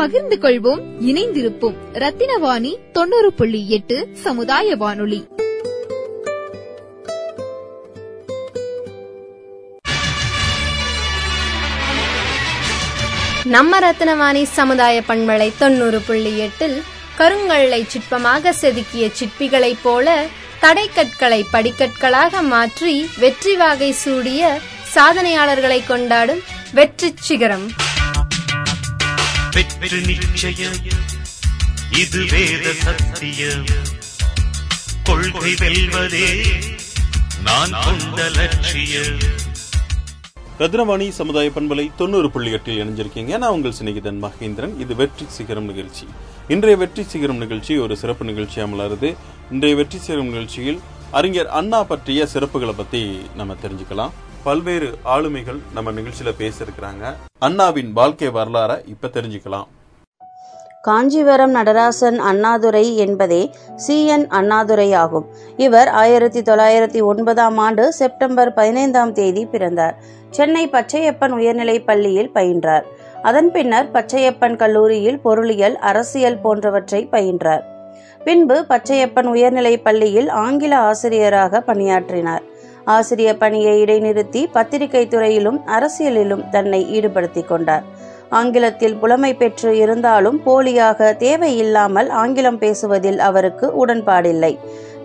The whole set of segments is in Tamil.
பகிர்ந்து கொள்வோம் இணைந்திருப்போம். ரத்தினவாணி தொண்ணூறு புள்ளி எட்டு சமுதாய வானொலி நம்ம ரத்னவாணி சமுதாய பண்பலை தொண்ணூறு புள்ளி எட்டில் கருங்கல்லை சிற்பமாக செதுக்கிய சிற்பிகளைப் போல தடைக்கற்களை படிக்கற்களாக மாற்றி வெற்றி வாகை சூடிய சாதனையாளர்களை கொண்டாடும் வெற்றி சிகரம் வெற்றி நிச்சயம் இது வேத சத்தியம். கொள்கை வெல்வதே நான் கொண்ட லட்சியம். ரத்னவாணி சமுதாய பண்பலை தொண்ணூறு புள்ளி எட்டில் இணைஞ்சிருக்கீங்க. நான் உங்கள் சிநேகிதன் மகேந்திரன். இது வெற்றி சிகரம் நிகழ்ச்சி. இன்றைய வெற்றி சிகரம் நிகழ்ச்சி ஒரு சிறப்பு நிகழ்ச்சியாக மலருது இன்றைய வெற்றி சிகரம் நிகழ்ச்சியில் அறிஞர் அண்ணா பற்றிய சிறப்புகளை பத்தி நம்ம தெரிஞ்சுக்கலாம். பல்வேறு ஆளுமைகள் நம்ம நிகழ்ச்சியில பேசிருக்கிறாங்க அண்ணாவின் வாழ்க்கை வரலாற இப்ப தெரிஞ்சுக்கலாம். காஞ்சிவரம் நடராசன் அண்ணாதுரை என்பதே சி என் அண்ணாதுரை ஆகும். இவர் ஆயிரத்தி தொள்ளாயிரத்தி ஒன்பதாம் ஆண்டு செப்டம்பர் பதினைந்தாம் தேதி பிறந்தார். சென்னை பச்சையப்பன் உயர்நிலைப் பள்ளியில் பயின்றார். அதன் பின்னர் பச்சையப்பன் கல்லூரியில் பொருளியல் அரசியல் போன்றவற்றை பயின்றார். பின்பு பச்சையப்பன் உயர்நிலைப் பள்ளியில் ஆங்கில ஆசிரியராக பணியாற்றினார். ஆசிரிய பணியை இடைநிறுத்தி பத்திரிகை துறையிலும் அரசியலிலும் தன்னை ஈடுபடுத்திக் கொண்டார். ஆங்கிலத்தில் புலமை பெற்று இருந்தாலும் போலியாக தேவையில்லாமல் ஆங்கிலம் பேசுவதில் அவருக்கு உடன்பாடில்லை.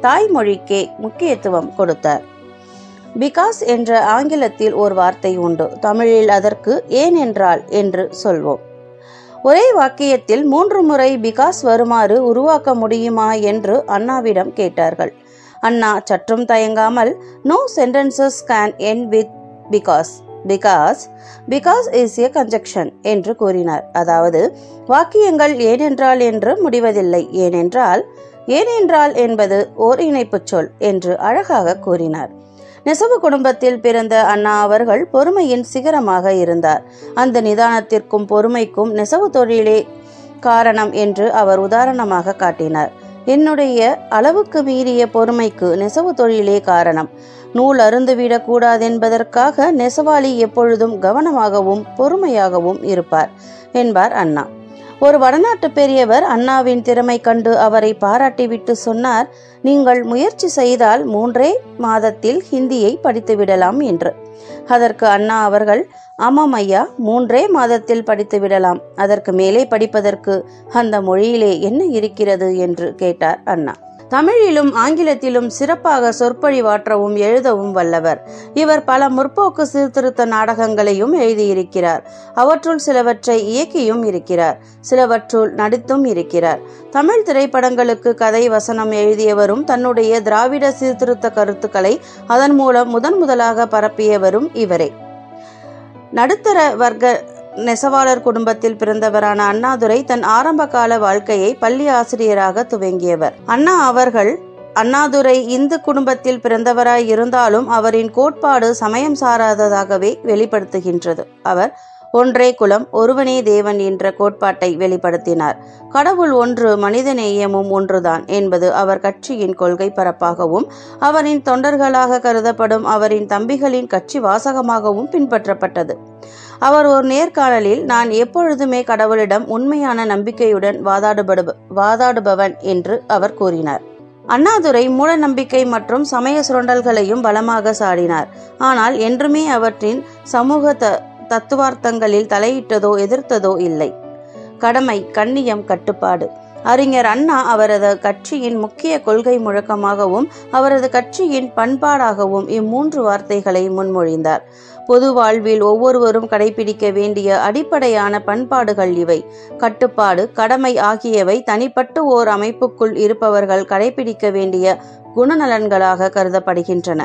தாய்மொழிக்கே முக்கியத்துவம் கொடுத்தார். பிகாஸ் என்ற ஆங்கிலத்தில் ஒரு வார்த்தை உண்டு. தமிழில் அதற்கு ஏன் என்றால் என்று சொல்வோம். ஒரே வாக்கியத்தில் மூன்று முறை பிகாஸ் வருமாறு உருவாக்க முடியுமா என்று அண்ணாவிடம் கேட்டார்கள். அண்ணா சற்றும் தயங்காமல் no sentences can end with because because because is a conjunction என்று கூறினார். அதாவது வாக்கியங்கள் ஏனென்றால் என்று முடிவதில்லை. ஏனென்றால் ஏனென்றால் என்பது ஓர் இணைப்புச் சொல் என்று அழகாக கூறினார். நெசவு குடும்பத்தில் பிறந்த அண்ணா அவர்கள் பொறுமையின் சிகரமாக இருந்தார். அந்த நிதானத்திற்கும் பொறுமைக்கும் நெசவு தொழிலே காரணம் என்று அவர் உதாரணமாக காட்டினார். என்னுடைய அளவுக்கு மீறிய பொறுமைக்கு நெசவு தொழிலே காரணம். நூல் அருந்துவிடக் கூடாதென்பதற்காக நெசவாளி எப்பொழுதும் கவனமாகவும் பொறுமையாகவும் இருப்பார் என்பார் அண்ணா. ஒரு வடநாட்டு பெரியவர் அண்ணாவின் திறமை கண்டு அவரை பாராட்டிவிட்டு சொன்னார் நீங்கள் முயற்சி செய்தால் மூன்றே மாதத்தில் ஹிந்தியை படித்துவிடலாம் என்று. அதற்கு அண்ணா அவர்கள் ஆமாம் ஐயா மூன்றே மாதத்தில் படித்துவிடலாம். அதற்கு மேலே படிப்பதற்கு அந்த மொழியிலே என்ன இருக்கிறது? என்று கேட்டார் அண்ணா. தமிழிலும் ஆங்கிலத்திலும் சிறப்பாக சொற்பொழிவாற்றவும் எழுதவும் வல்லவர். இவர் பல முற்போக்கு சீர்திருத்த நாடகங்களையும் எழுதியிருக்கிறார். அவற்றுள் சிலவற்றை இயக்கியும் இருக்கிறார். சிலவற்றுள் நடித்தும் இருக்கிறார். தமிழ் திரைப்படங்களுக்கு கதை வசனம் எழுதியவரும் தன்னுடைய திராவிட சீர்திருத்த கருத்துக்களை அதன் மூலம் முதன் முதலாக பரப்பியவரும் இவரே. நடுத்தர வர்க்க நெசவாளர் குடும்பத்தில் பிறந்தவரான அண்ணாதுரை தன் ஆரம்ப கால வாழ்க்கையை பள்ளி ஆசிரியராக துவங்கியவர். அண்ணா அவர்கள் அண்ணாதுரை இந்து குடும்பத்தில் பிறந்தவராய் இருந்தாலும் அவரின் கோட்பாடு சமயம் சாராததாகவே வெளிப்படுத்துகின்றது. அவர் ஒன்றே குலம் ஒருவனே தேவன் என்ற கோட்பாட்டை வெளிப்படுத்தினார். கடவுள் ஒன்று மனித நேயமும் ஒன்றுதான் என்பது அவர் கட்சியின் கொள்கை பரப்பாகவும் அவரின் தொண்டர்களாக கருதப்படும் அவரின் தம்பிகளின் கட்சி வாசகமாகவும் பின்பற்றப்பட்டது. அவர் ஒரு நேர்காணலில் நான் எப்பொழுதுமே கடவுளிடம் உண்மையான நம்பிக்கையுடன் வாதாடுபடு வாதாடுபவன் என்று அவர் கூறினார். அண்ணாதுரை மூட நம்பிக்கை மற்றும் சமய சுரண்டல்களையும் பலமாக சாடினார். ஆனால் என்றுமே அவற்றின் சமூக த தத்துவார்த்தங்களில் தலையிட்டதோ எதிர்த்ததோ இல்லை. கடமை கண்ணியம் கட்டுப்பாடு. அறிஞர் அண்ணா அவரது கட்சியின் முக்கிய கொள்கை முழக்கமாகவும் அவரது கட்சியின் பண்பாடாகவும் இம்மூன்று வார்த்தைகளை முன்மொழிந்தார். பொது வாழ்வில் ஒவ்வொருவரும் கடைபிடிக்க வேண்டிய அடிப்படையான பண்பாடுகள் இவை. கட்டுப்பாடு கடமை ஆகியவை தனிப்பட்டு ஓர் அமைப்புக்குள் இருப்பவர்கள் கடைபிடிக்க வேண்டிய குணநலன்களாக கருதப்படுகின்றன.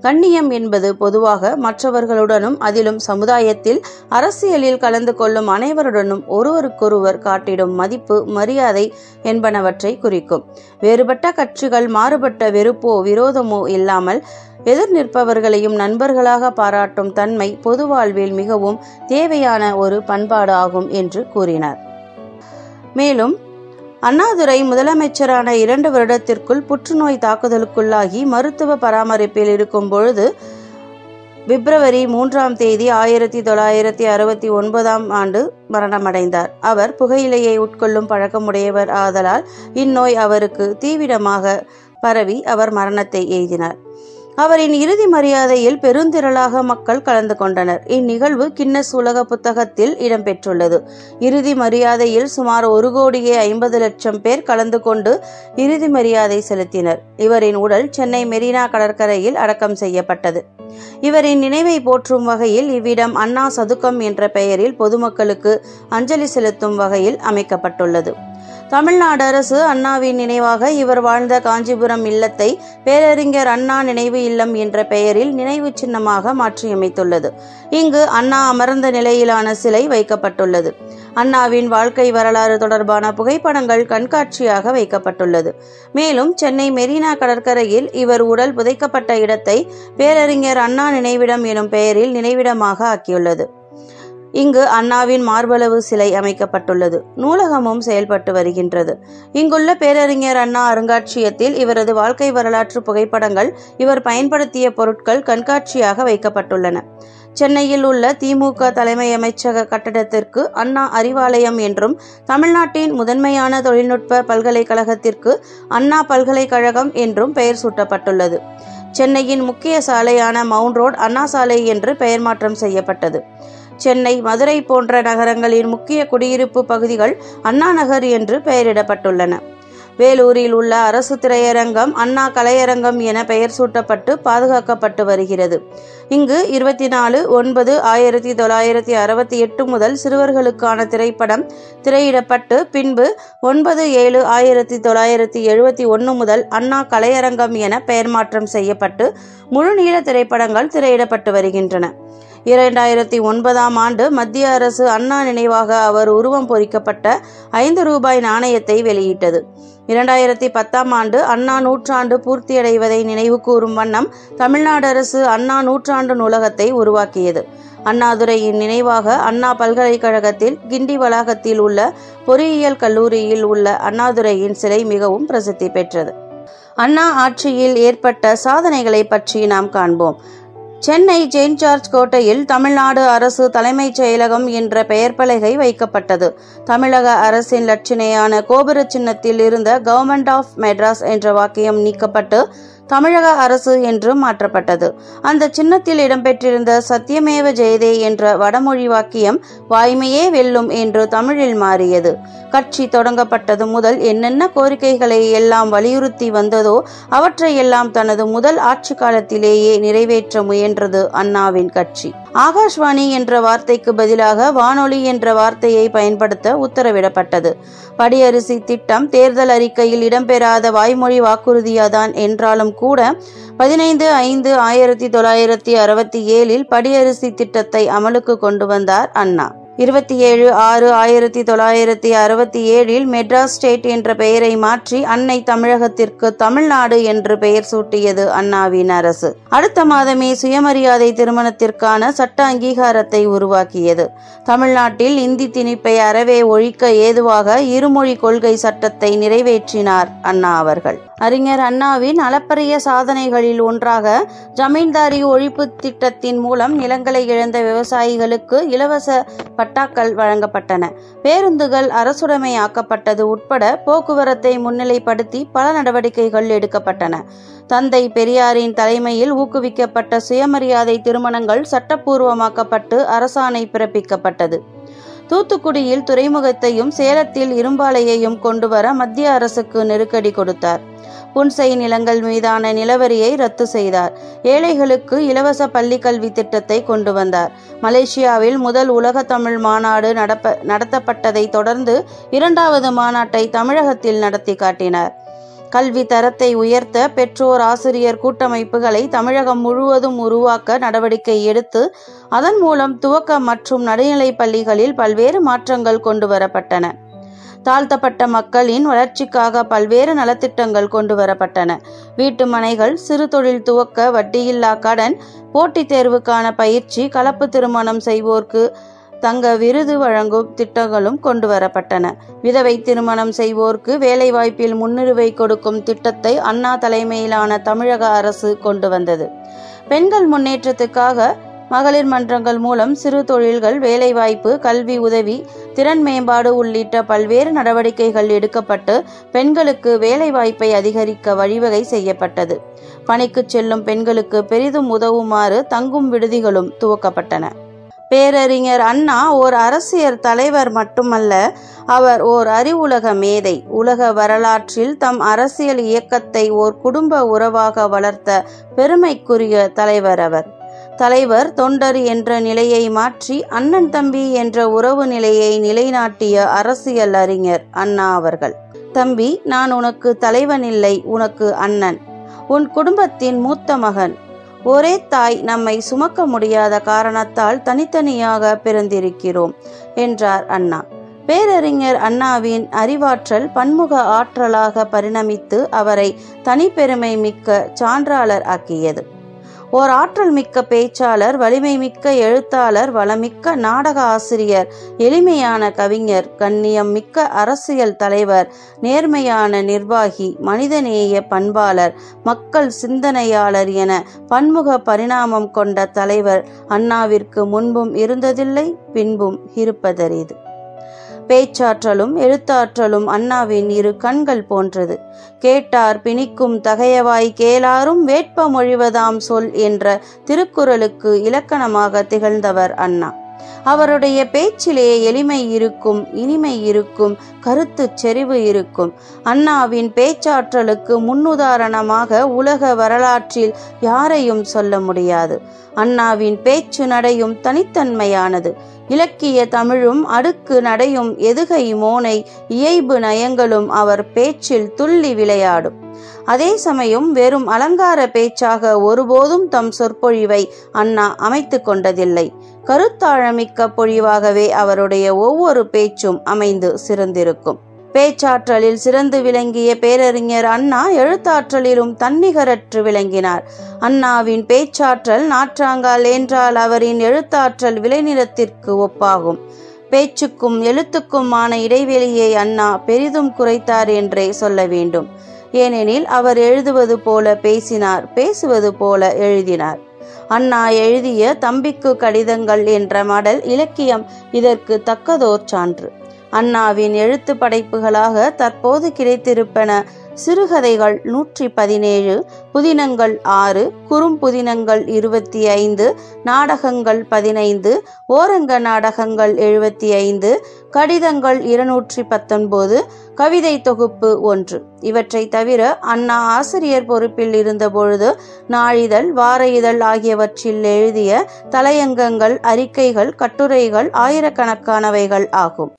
கண்ணியம் என்பது பொதுவாக மற்றவர்களுடனும் அதிலும் சமுதாயத்தில் அரசியலில் கலந்து கொள்ளும் அனைவருடனும் ஒருவருக்கொருவர் காட்டிடும் மதிப்பு மரியாதை என்பனவற்றை குறிக்கும். வேறுபட்ட கட்சிகள் மாறுபட்ட வெறுப்போ விரோதமோ இல்லாமல் எதிர் நிற்பவர்களையும் நண்பர்களாக பாராட்டும் தன்மை பொது வாழ்வில் மிகவும் தேவையான ஒரு பண்பாடு ஆகும் என்று கூறினார். மேலும் அண்ணாதுரை முதலமைச்சரான இரண்டு வருடத்திற்குள் புற்றுநோய் தாக்குதலுக்குள்ளாகி மருத்துவ பராமரிப்பில் இருக்கும் பொழுது பிப்ரவரி மூன்றாம் தேதி ஆயிரத்தி தொள்ளாயிரத்தி அறுபத்தி ஒன்பதாம் ஆண்டு மரணமடைந்தார். அவர் புகையிலையை உட்கொள்ளும் பழக்கமுடையவர் ஆதலால் இந்நோய் அவருக்கு தீவிரமாக பரவி அவர் மரணத்தை எய்தினார். அவரின் இறுதி மரியாதையில் பெருந்திரளாக மக்கள் கலந்து கொண்டனர். இந்நிகழ்வு கின்னஸ் உலக புத்தகத்தில் இடம்பெற்றுள்ளது. இறுதி மரியாதையில் சுமார் ஒரு கோடியே ஐம்பது லட்சம் பேர் கலந்து கொண்டு இறுதி மரியாதை செலுத்தினர். இவரின் உடல் சென்னை மெரினா கடற்கரையில் அடக்கம் செய்யப்பட்டது. இவரின் நினைவை போற்றும் வகையில் இவ்விடம் அண்ணா சதுக்கம் என்ற பெயரில் பொதுமக்களுக்கு அஞ்சலி செலுத்தும் வகையில் அமைக்கப்பட்டுள்ளது. தமிழ்நாடு அரசு அண்ணாவின் நினைவாக இவர் வாழ்ந்த காஞ்சிபுரம் இல்லத்தை பேரறிஞர் அண்ணா நினைவு இல்லம் என்ற பெயரில் நினைவு சின்னமாக மாற்றியமைத்துள்ளது. இங்கு அண்ணா அமர்ந்த நிலையிலான சிலை வைக்கப்பட்டுள்ளது. அண்ணாவின் வாழ்க்கை வரலாறு தொடர்பான புகைப்படங்கள் கண்காட்சியாக வைக்கப்பட்டுள்ளது. மேலும் சென்னை மெரினா கடற்கரையில் இவர் உடல் புதைக்கப்பட்ட இடத்தை பேரறிஞர் அண்ணா நினைவிடம் எனும் பெயரில் நினைவிடமாக ஆக்கியுள்ளது. இங்கு அண்ணாவின் மார்பளவு சிலை அமைக்கப்பட்டுள்ளது. நூலகமும் செயல்பட்டு வருகின்றது. இங்குள்ள பேரறிஞர் அண்ணா அருங்காட்சியகத்தில் இவரது வாழ்க்கை வரலாற்று புகைப்படங்கள் இவர் பயன்படுத்திய பொருட்கள் கண்காட்சியாக வைக்கப்பட்டுள்ளன. சென்னையில் உள்ள திமுக தலைமை அமைச்சக கட்டடத்திற்கு அண்ணா அறிவாலயம் என்றும் தமிழ்நாட்டின் முதன்மையான தொழில்நுட்ப பல்கலைக்கழகத்திற்கு அண்ணா பல்கலைக்கழகம் என்றும் பெயர் சூட்டப்பட்டுள்ளது. சென்னையின் முக்கிய சாலையான மவுண்ட் ரோட் அண்ணா சாலை என்று பெயர் மாற்றம் செய்யப்பட்டது. சென்னை மதுரை போன்ற நகரங்களின் முக்கிய குடியிருப்பு பகுதிகள் அண்ணா நகர் என்று பெயரிடப்பட்டுள்ளன. வேலூரில் உள்ள அரசு திரையரங்கம் அண்ணா கலையரங்கம் என பெயர் சூட்டப்பட்டு பாதுகாக்கப்பட்டு வருகிறது. இங்கு இருபத்தி நாலு ஒன்பது ஆயிரத்தி தொள்ளாயிரத்தி அறுபத்தி எட்டு முதல் சிறுவர்களுக்கான திரைப்படம் திரையிடப்பட்டு பின்பு ஒன்பது ஏழு ஆயிரத்தி தொள்ளாயிரத்தி எழுபத்தி ஒன்று முதல் அண்ணா கலையரங்கம் என பெயர் மாற்றம் செய்யப்பட்டு முழுநீள திரைப்படங்கள் திரையிடப்பட்டு வருகின்றன. இரண்டாயிரத்தி ஒன்பதாம் ஆண்டு மத்திய அரசு அண்ணா நினைவாக அவர் உருவம் பொறிக்கப்பட்ட ஐந்து ரூபாய் நாணயத்தை வெளியிட்டது. இரண்டாயிரத்தி பத்தாம் ஆண்டு அண்ணா நூற்றாண்டு பூர்த்தியடைவதை நினைவு கூறும் வண்ணம் தமிழ்நாடு அரசு அண்ணா நூற்றாண்டு நூலகத்தை உருவாக்கியது. அண்ணாதுரையின் நினைவாக அண்ணா பல்கலைக்கழகத்தில் கிண்டி வளாகத்தில் உள்ள பொறியியல் கல்லூரியில் உள்ள அண்ணாதுரையின் சிலை மிகவும் பிரசித்தி பெற்றது. அண்ணா ஆட்சியில் ஏற்பட்ட சாதனைகளை பற்றி நாம் காண்போம். சென்னை செயின்ட் ஜார்ஜ் கோட்டையில் தமிழ்நாடு அரசு தலைமைச் செயலகம் என்ற பெயர் பலகை வைக்கப்பட்டது. தமிழக அரசின் லட்சணையான கோபுர சின்னத்தில் இருந்த கவர்மெண்ட் ஆஃப் மெட்ராஸ் என்ற வாக்கியம் நீக்கப்பட்டு தமிழக அரசு என்று மாற்றப்பட்டது. அந்த சின்னத்தில் இடம்பெற்றிருந்த சத்தியமேவ ஜெயதே என்ற வடமொழி வாக்கியம் வாய்மையே வெல்லும் என்று தமிழில் மாறியது. கட்சி தொடங்கப்பட்டது முதல் என்னென்ன கோரிக்கைகளை எல்லாம் வலியுறுத்தி வந்ததோ அவற்றையெல்லாம் தனது முதல் ஆட்சி காலத்திலேயே நிறைவேற்ற முயன்றது அண்ணாவின் கட்சி. ஆகாஷ்வாணி என்ற வார்த்தைக்கு பதிலாக வானொலி என்ற வார்த்தையை பயன்படுத்த உத்தரவிடப்பட்டது. படியரிசி திட்டம் தேர்தல் அறிக்கையில் இடம்பெறாத வாய்மொழி வாக்குறுதியாதான் என்றாலும் கூட பதினைந்து ஐந்து ஆயிரத்தி தொள்ளாயிரத்தி அறுபத்தி ஏழில் படியரிசி திட்டத்தை அமலுக்கு கொண்டு வந்தார் அண்ணா. இருபத்தி ஏழு ஆறு ஆயிரத்தி தொள்ளாயிரத்தி அறுபத்தி ஏழில் மெட்ராஸ் ஸ்டேட் என்ற பெயரை மாற்றி அன்னை தமிழகத்திற்கு தமிழ்நாடு என்று பெயர் சூட்டியது அண்ணாவின் அரசு. அடுத்த மாதமே சுயமரியாதை திருமணத்திற்கான சட்ட அங்கீகாரத்தை உருவாக்கியது. தமிழ்நாட்டில் இந்தி திணிப்பை அறவே ஒழிக்க ஏதுவாக இருமொழி கொள்கை சட்டத்தை நிறைவேற்றினார் அண்ணா அவர்கள். அறிஞர் அண்ணாவின் அளப்பரிய சாதனைகளில் ஒன்றாக ஜமீன்தாரி ஒழிப்பு திட்டத்தின் மூலம் நிலங்களை இழந்த விவசாயிகளுக்கு இலவச பட்டாக்கள் வழங்கப்பட்டன. பேருந்துகள் அரசுடைமையாக்கப்பட்டது உட்பட போக்குவரத்தை முன்னிலைப்படுத்தி பல நடவடிக்கைகள் எடுக்கப்பட்டன. தந்தை பெரியாரின் தலைமையில் ஊக்குவிக்கப்பட்ட சுயமரியாதை திருமணங்கள் சட்டப்பூர்வமாக்கப்பட்டு அரசாணை பிறப்பிக்கப்பட்டது. தூத்துக்குடியில் துறைமுகத்தையும் சேலத்தில் இரும்பாலையையும் கொண்டு வர மத்திய அரசுக்கு நெருக்கடி கொடுத்தார். புன்சை நிலங்கள் மீதான நிலவரியை ரத்து செய்தார். ஏழைகளுக்கு இலவச பள்ளி கல்வி திட்டத்தை கொண்டு வந்தார். மலேசியாவில் முதல் உலக தமிழ் மாநாடு நடப்ப நடத்தப்பட்டதை தொடர்ந்து இரண்டாவது மாநாட்டை தமிழகத்தில் நடத்தி காட்டினார். கல்வி தரத்தை உயர்த்த பெற்றோர் ஆசிரியர் கூட்டமைப்புகளை தமிழகம் முழுவதும் உருவாக்க நடவடிக்கை எடுத்து அதன் மூலம் துவக்க மற்றும் நடுநிலைப் பள்ளிகளில் பல்வேறு மாற்றங்கள் கொண்டு வரப்பட்டன. தாழ்த்தப்பட்ட மக்களின் வளர்ச்சிக்காக பல்வேறு நலத்திட்டங்கள் கொண்டு வரப்பட்டன. வீட்டு மனைகள் சிறு தொழில் துவக்க வட்டியில்லா கடன் போட்டித் தேர்வுக்கான பயிற்சி கலப்பு திருமணம் செய்வோர்க்கு தங்க விருது வழங்கும் திட்டங்களும் கொண்டு வரப்பட்டன விதவை திருமணம் செய்வோர்க்கு வேலைவாய்ப்பில் முன்னுரிமை கொடுக்கும் திட்டத்தை அண்ணா தலைமையிலான தமிழக அரசு கொண்டு வந்தது. பெண்கள் முன்னேற்றத்துக்காக மகளிர் மன்றங்கள் மூலம் சிறு தொழில்கள் வேலைவாய்ப்பு கல்வி உதவி திறன் மேம்பாடு உள்ளிட்ட பல்வேறு நடவடிக்கைகள் எடுக்கப்பட்டு பெண்களுக்கு வேலைவாய்ப்பை அதிகரிக்க வழிவகை செய்யப்பட்டது. பணிக்கு செல்லும் பெண்களுக்கு பெரிதும் உதவுமாறு தங்கும் விடுதிகளும் துவக்கப்பட்டன. பேரறிஞர் அண்ணா ஓர் அரசியல் தலைவர் மட்டுமல்ல அவர் ஓர் அறிவுலக மேதை. உலக வரலாற்றில் தம் அரசியல் இயக்கத்தை ஓர் குடும்ப உறவாக வளர்த்த பெருமைக்குரிய தலைவர் அவர். தலைவர் தொண்டர் என்ற நிலையை மாற்றி அண்ணன் தம்பி என்ற உறவு நிலையை நிலைநாட்டிய அரசியல் அறிஞர் அண்ணா அவர்கள். தம்பி நான் உனக்கு தலைவன் இல்லை உனக்கு அண்ணன். உன் குடும்பத்தின் மூத்த மகன். ஒரே தாய் நம்மை சுமக்க முடியாத காரணத்தால் தனித்தனியாக பிறந்திருக்கிறோம் என்றார் அண்ணா. பேரறிஞர் அண்ணாவின் அறிவாற்றல் பன்முக ஆற்றலாக பரிணமித்து அவரை தனிப்பெருமை மிக்க சான்றாளர் ஆக்கியது. ஓர் ஆற்றல் மிக்க பேச்சாளர் வலிமை மிக்க எழுத்தாளர் வளமிக்க நாடக ஆசிரியர் எளிமையான கவிஞர் கண்ணியம் மிக்க அரசியல் தலைவர் நேர்மையான நிர்வாகி மனிதநேய பண்பாளர் மக்கள் சிந்தனையாளர் என பன்முக பரிணாமம் கொண்ட தலைவர் அண்ணாவிற்கு முன்பும் இருந்ததில்லை பின்பும் இருப்பதறிது பேச்சாற்றலும் எழுத்தாற்றலும் அண்ணாவின் இரு கண்கள் போன்றது. கேட்டார் பிணிக்கும் தகையவாய் கேளாரும் வேட்ப மொழிவதாம் சொல் என்ற திருக்குறளுக்கு இலக்கணமாக திகழ்ந்தவர் அண்ணா. அவருடைய பேச்சிலே எளிமை இருக்கும் இனிமை இருக்கும் கருத்து செறிவு இருக்கும். அண்ணாவின் பேச்சாற்றலுக்கு முன்னுதாரணமாக உலக வரலாற்றில் யாரையும் சொல்ல முடியாது. அண்ணாவின் பேச்சு நடையும் தனித்தன்மையானது. இலக்கிய தமிழும் அடுக்கு நடையும் எதுகை மோனை இயைபு நயங்களும் அவர் பேச்சில் துள்ளி விளையாடும். அதே சமயம் வெறும் அலங்கார பேச்சாக ஒருபோதும் தம் சொற்பொழிவை அண்ணா அமைத்து கொண்டதில்லை. கருத்தாழமிக்க பொழிவாகவே அவருடைய ஒவ்வொரு பேச்சும் அமைந்து சிறந்திருக்கும். பேச்சாற்றலில் சிறந்து விளங்கிய பேரறிஞர் அண்ணா எழுத்தாற்றலிலும் தன்னிகரற்று விளங்கினார். அண்ணாவின் பேச்சாற்றல் நாற்றாங்கால் என்றால் அவரின் எழுத்தாற்றல் விளைநிலத்திற்கு ஒப்பாகும். பேச்சுக்கும் எழுத்துக்குமான இடைவெளியை அண்ணா பெரிதும் குறைத்தார் என்றே சொல்ல வேண்டும். ஏனெனில் அவர் எழுதுவது போல பேசினார் பேசுவது போல எழுதினார். அண்ணா எழுதிய தம்பிக்கு கடிதங்கள் என்ற மடல் இலக்கியம் இதற்கு தக்கதோர் சான்று. அண்ணாவின் எழுத்து படைப்புகளாக தற்போது கிடைத்திருப்பன. சிறுகதைகள் நூற்றி பதினேழு புதினங்கள் ஆறு குறும்புதினங்கள் இருபத்தி ஐந்து நாடகங்கள் பதினைந்து ஓரங்க நாடகங்கள் எழுபத்தி ஐந்து கடிதங்கள் இருநூற்றி பத்தொன்பது கவிதை தொகுப்பு ஒன்று. இவற்றை தவிர அண்ணா ஆசிரியர் பொறுப்பில் இருந்தபொழுது நாளிதழ் வார இதழ் ஆகியவற்றில் எழுதிய தலையங்கங்கள் அறிக்கைகள் கட்டுரைகள் ஆயிரக்கணக்கானவைகள் ஆகும்.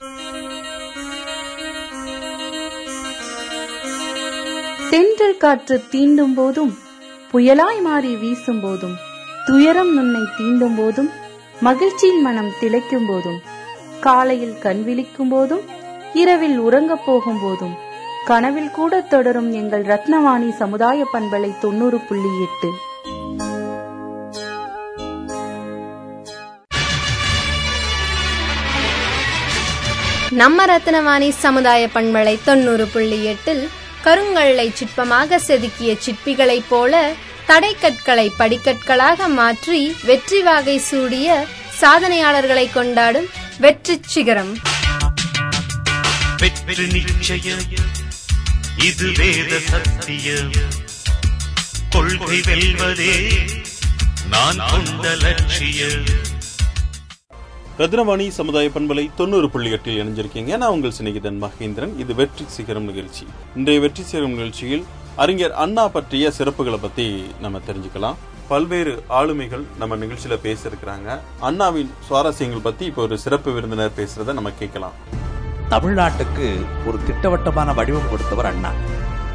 தென்றல் காற்று தீண்டும் போதும் புயலாய் மாறி வீசும் போதும் துயரம் நுண்ணை தீண்டும் போதும் மகிழ்ச்சியில் மனம் திளைக்கும் போதும் காலையில் கண் விழிக்கும் போதும் இரவில் உறங்கப் போகும் போதும் கனவில் கூட தொடரும் எங்கள் ரத்னவாணி சமுதாய பண்பலை தொண்ணூறு புள்ளி எட்டு. நம்ம ரத்னவாணி சமுதாய பண்பலை தொண்ணூறு புள்ளி எட்டில் கருங்கல்லை சிற்பமாக செதுக்கிய சிற்பிகளைப் போல தடைக்கற்களை படிக்கற்களாக மாற்றி வெற்றி வாகை சூடிய சாதனையாளர்களை கொண்டாடும் வெற்றி சிகரம். வெற்றி நிச்சயம். இது வேத சத்தியம். கொள்கை வெல்வதே நான் கொண்ட லட்சியம். ரத்னவாணி சமுதாய பண்பலை தொண்ணூறு புள்ளி எட்டில் இணைஞ்சிருக்கீங்க. நான் உங்கள் சிநேகிதன் மகேந்திரன். இது வெற்றி சிகரம் நிகழ்ச்சி. இன்றைய வெற்றி சிகரம் நிகழ்ச்சியில் அறிஞர் அண்ணா பற்றிய சிறப்புகளை பத்தி நம்ம தெரிஞ்சுக்கலாம். பல்வேறு ஆளுமைகள் நம்ம நிகழ்ச்சியில பேசியிருக்கிறாங்க. அண்ணாவின் சுவாரஸ்யங்கள் பத்தி இப்போ ஒரு சிறப்பு விருந்தினர் பேசுறத நம்ம கேட்கலாம். தமிழ்நாட்டுக்கு ஒரு திட்டவட்டமான வடிவம் கொடுத்தவர் அண்ணா.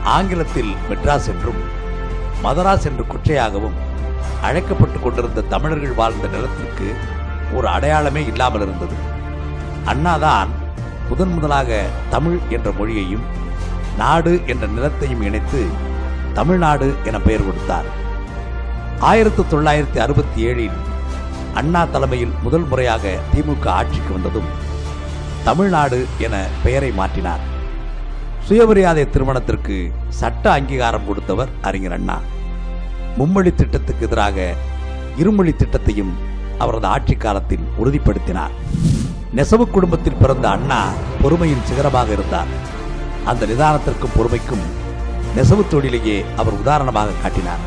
ஆங்கிலத்தில் மெட்ராஸ் என்றும் மதராஸ் என்று குற்றையாகவும் அழைக்கப்பட்டுக் கொண்டிருந்த தமிழர்கள் வாழ்ந்த நிலத்திற்கு ஒரு அடையாளமே இல்லாமல் இருந்தது. அண்ணாதான் முதன் முதலாக தமிழ் என்ற மொழியையும் நாடு என்ற நிலத்தையும் இணைத்து தமிழ்நாடு என பெயர் கொடுத்தார். ஆயிரத்தி தொள்ளாயிரத்தி அறுபத்தி ஏழில் அண்ணா தலைமையில் முதல் முறையாக திமுக ஆட்சிக்கு வந்ததும் தமிழ்நாடு என பெயரை மாற்றினார். சுயமரியாதை திருமணத்திற்கு சட்ட அங்கீகாரம் கொடுத்தவர் அறிஞர் அண்ணா. மும்மொழி திட்டத்துக்கு எதிராக இருமொழி திட்டத்தையும் அவரது ஆட்சி காலத்தில் உறுதிப்படுத்தினார். நெசவு குடும்பத்தில் பிறந்த அண்ணா பொறுமையின் சிகரமாக இருந்தார். அந்த நிதானத்திற்கும் பொறுமைக்கும் நெசவு தொழிலையே அவர் உதாரணமாக காட்டினார்.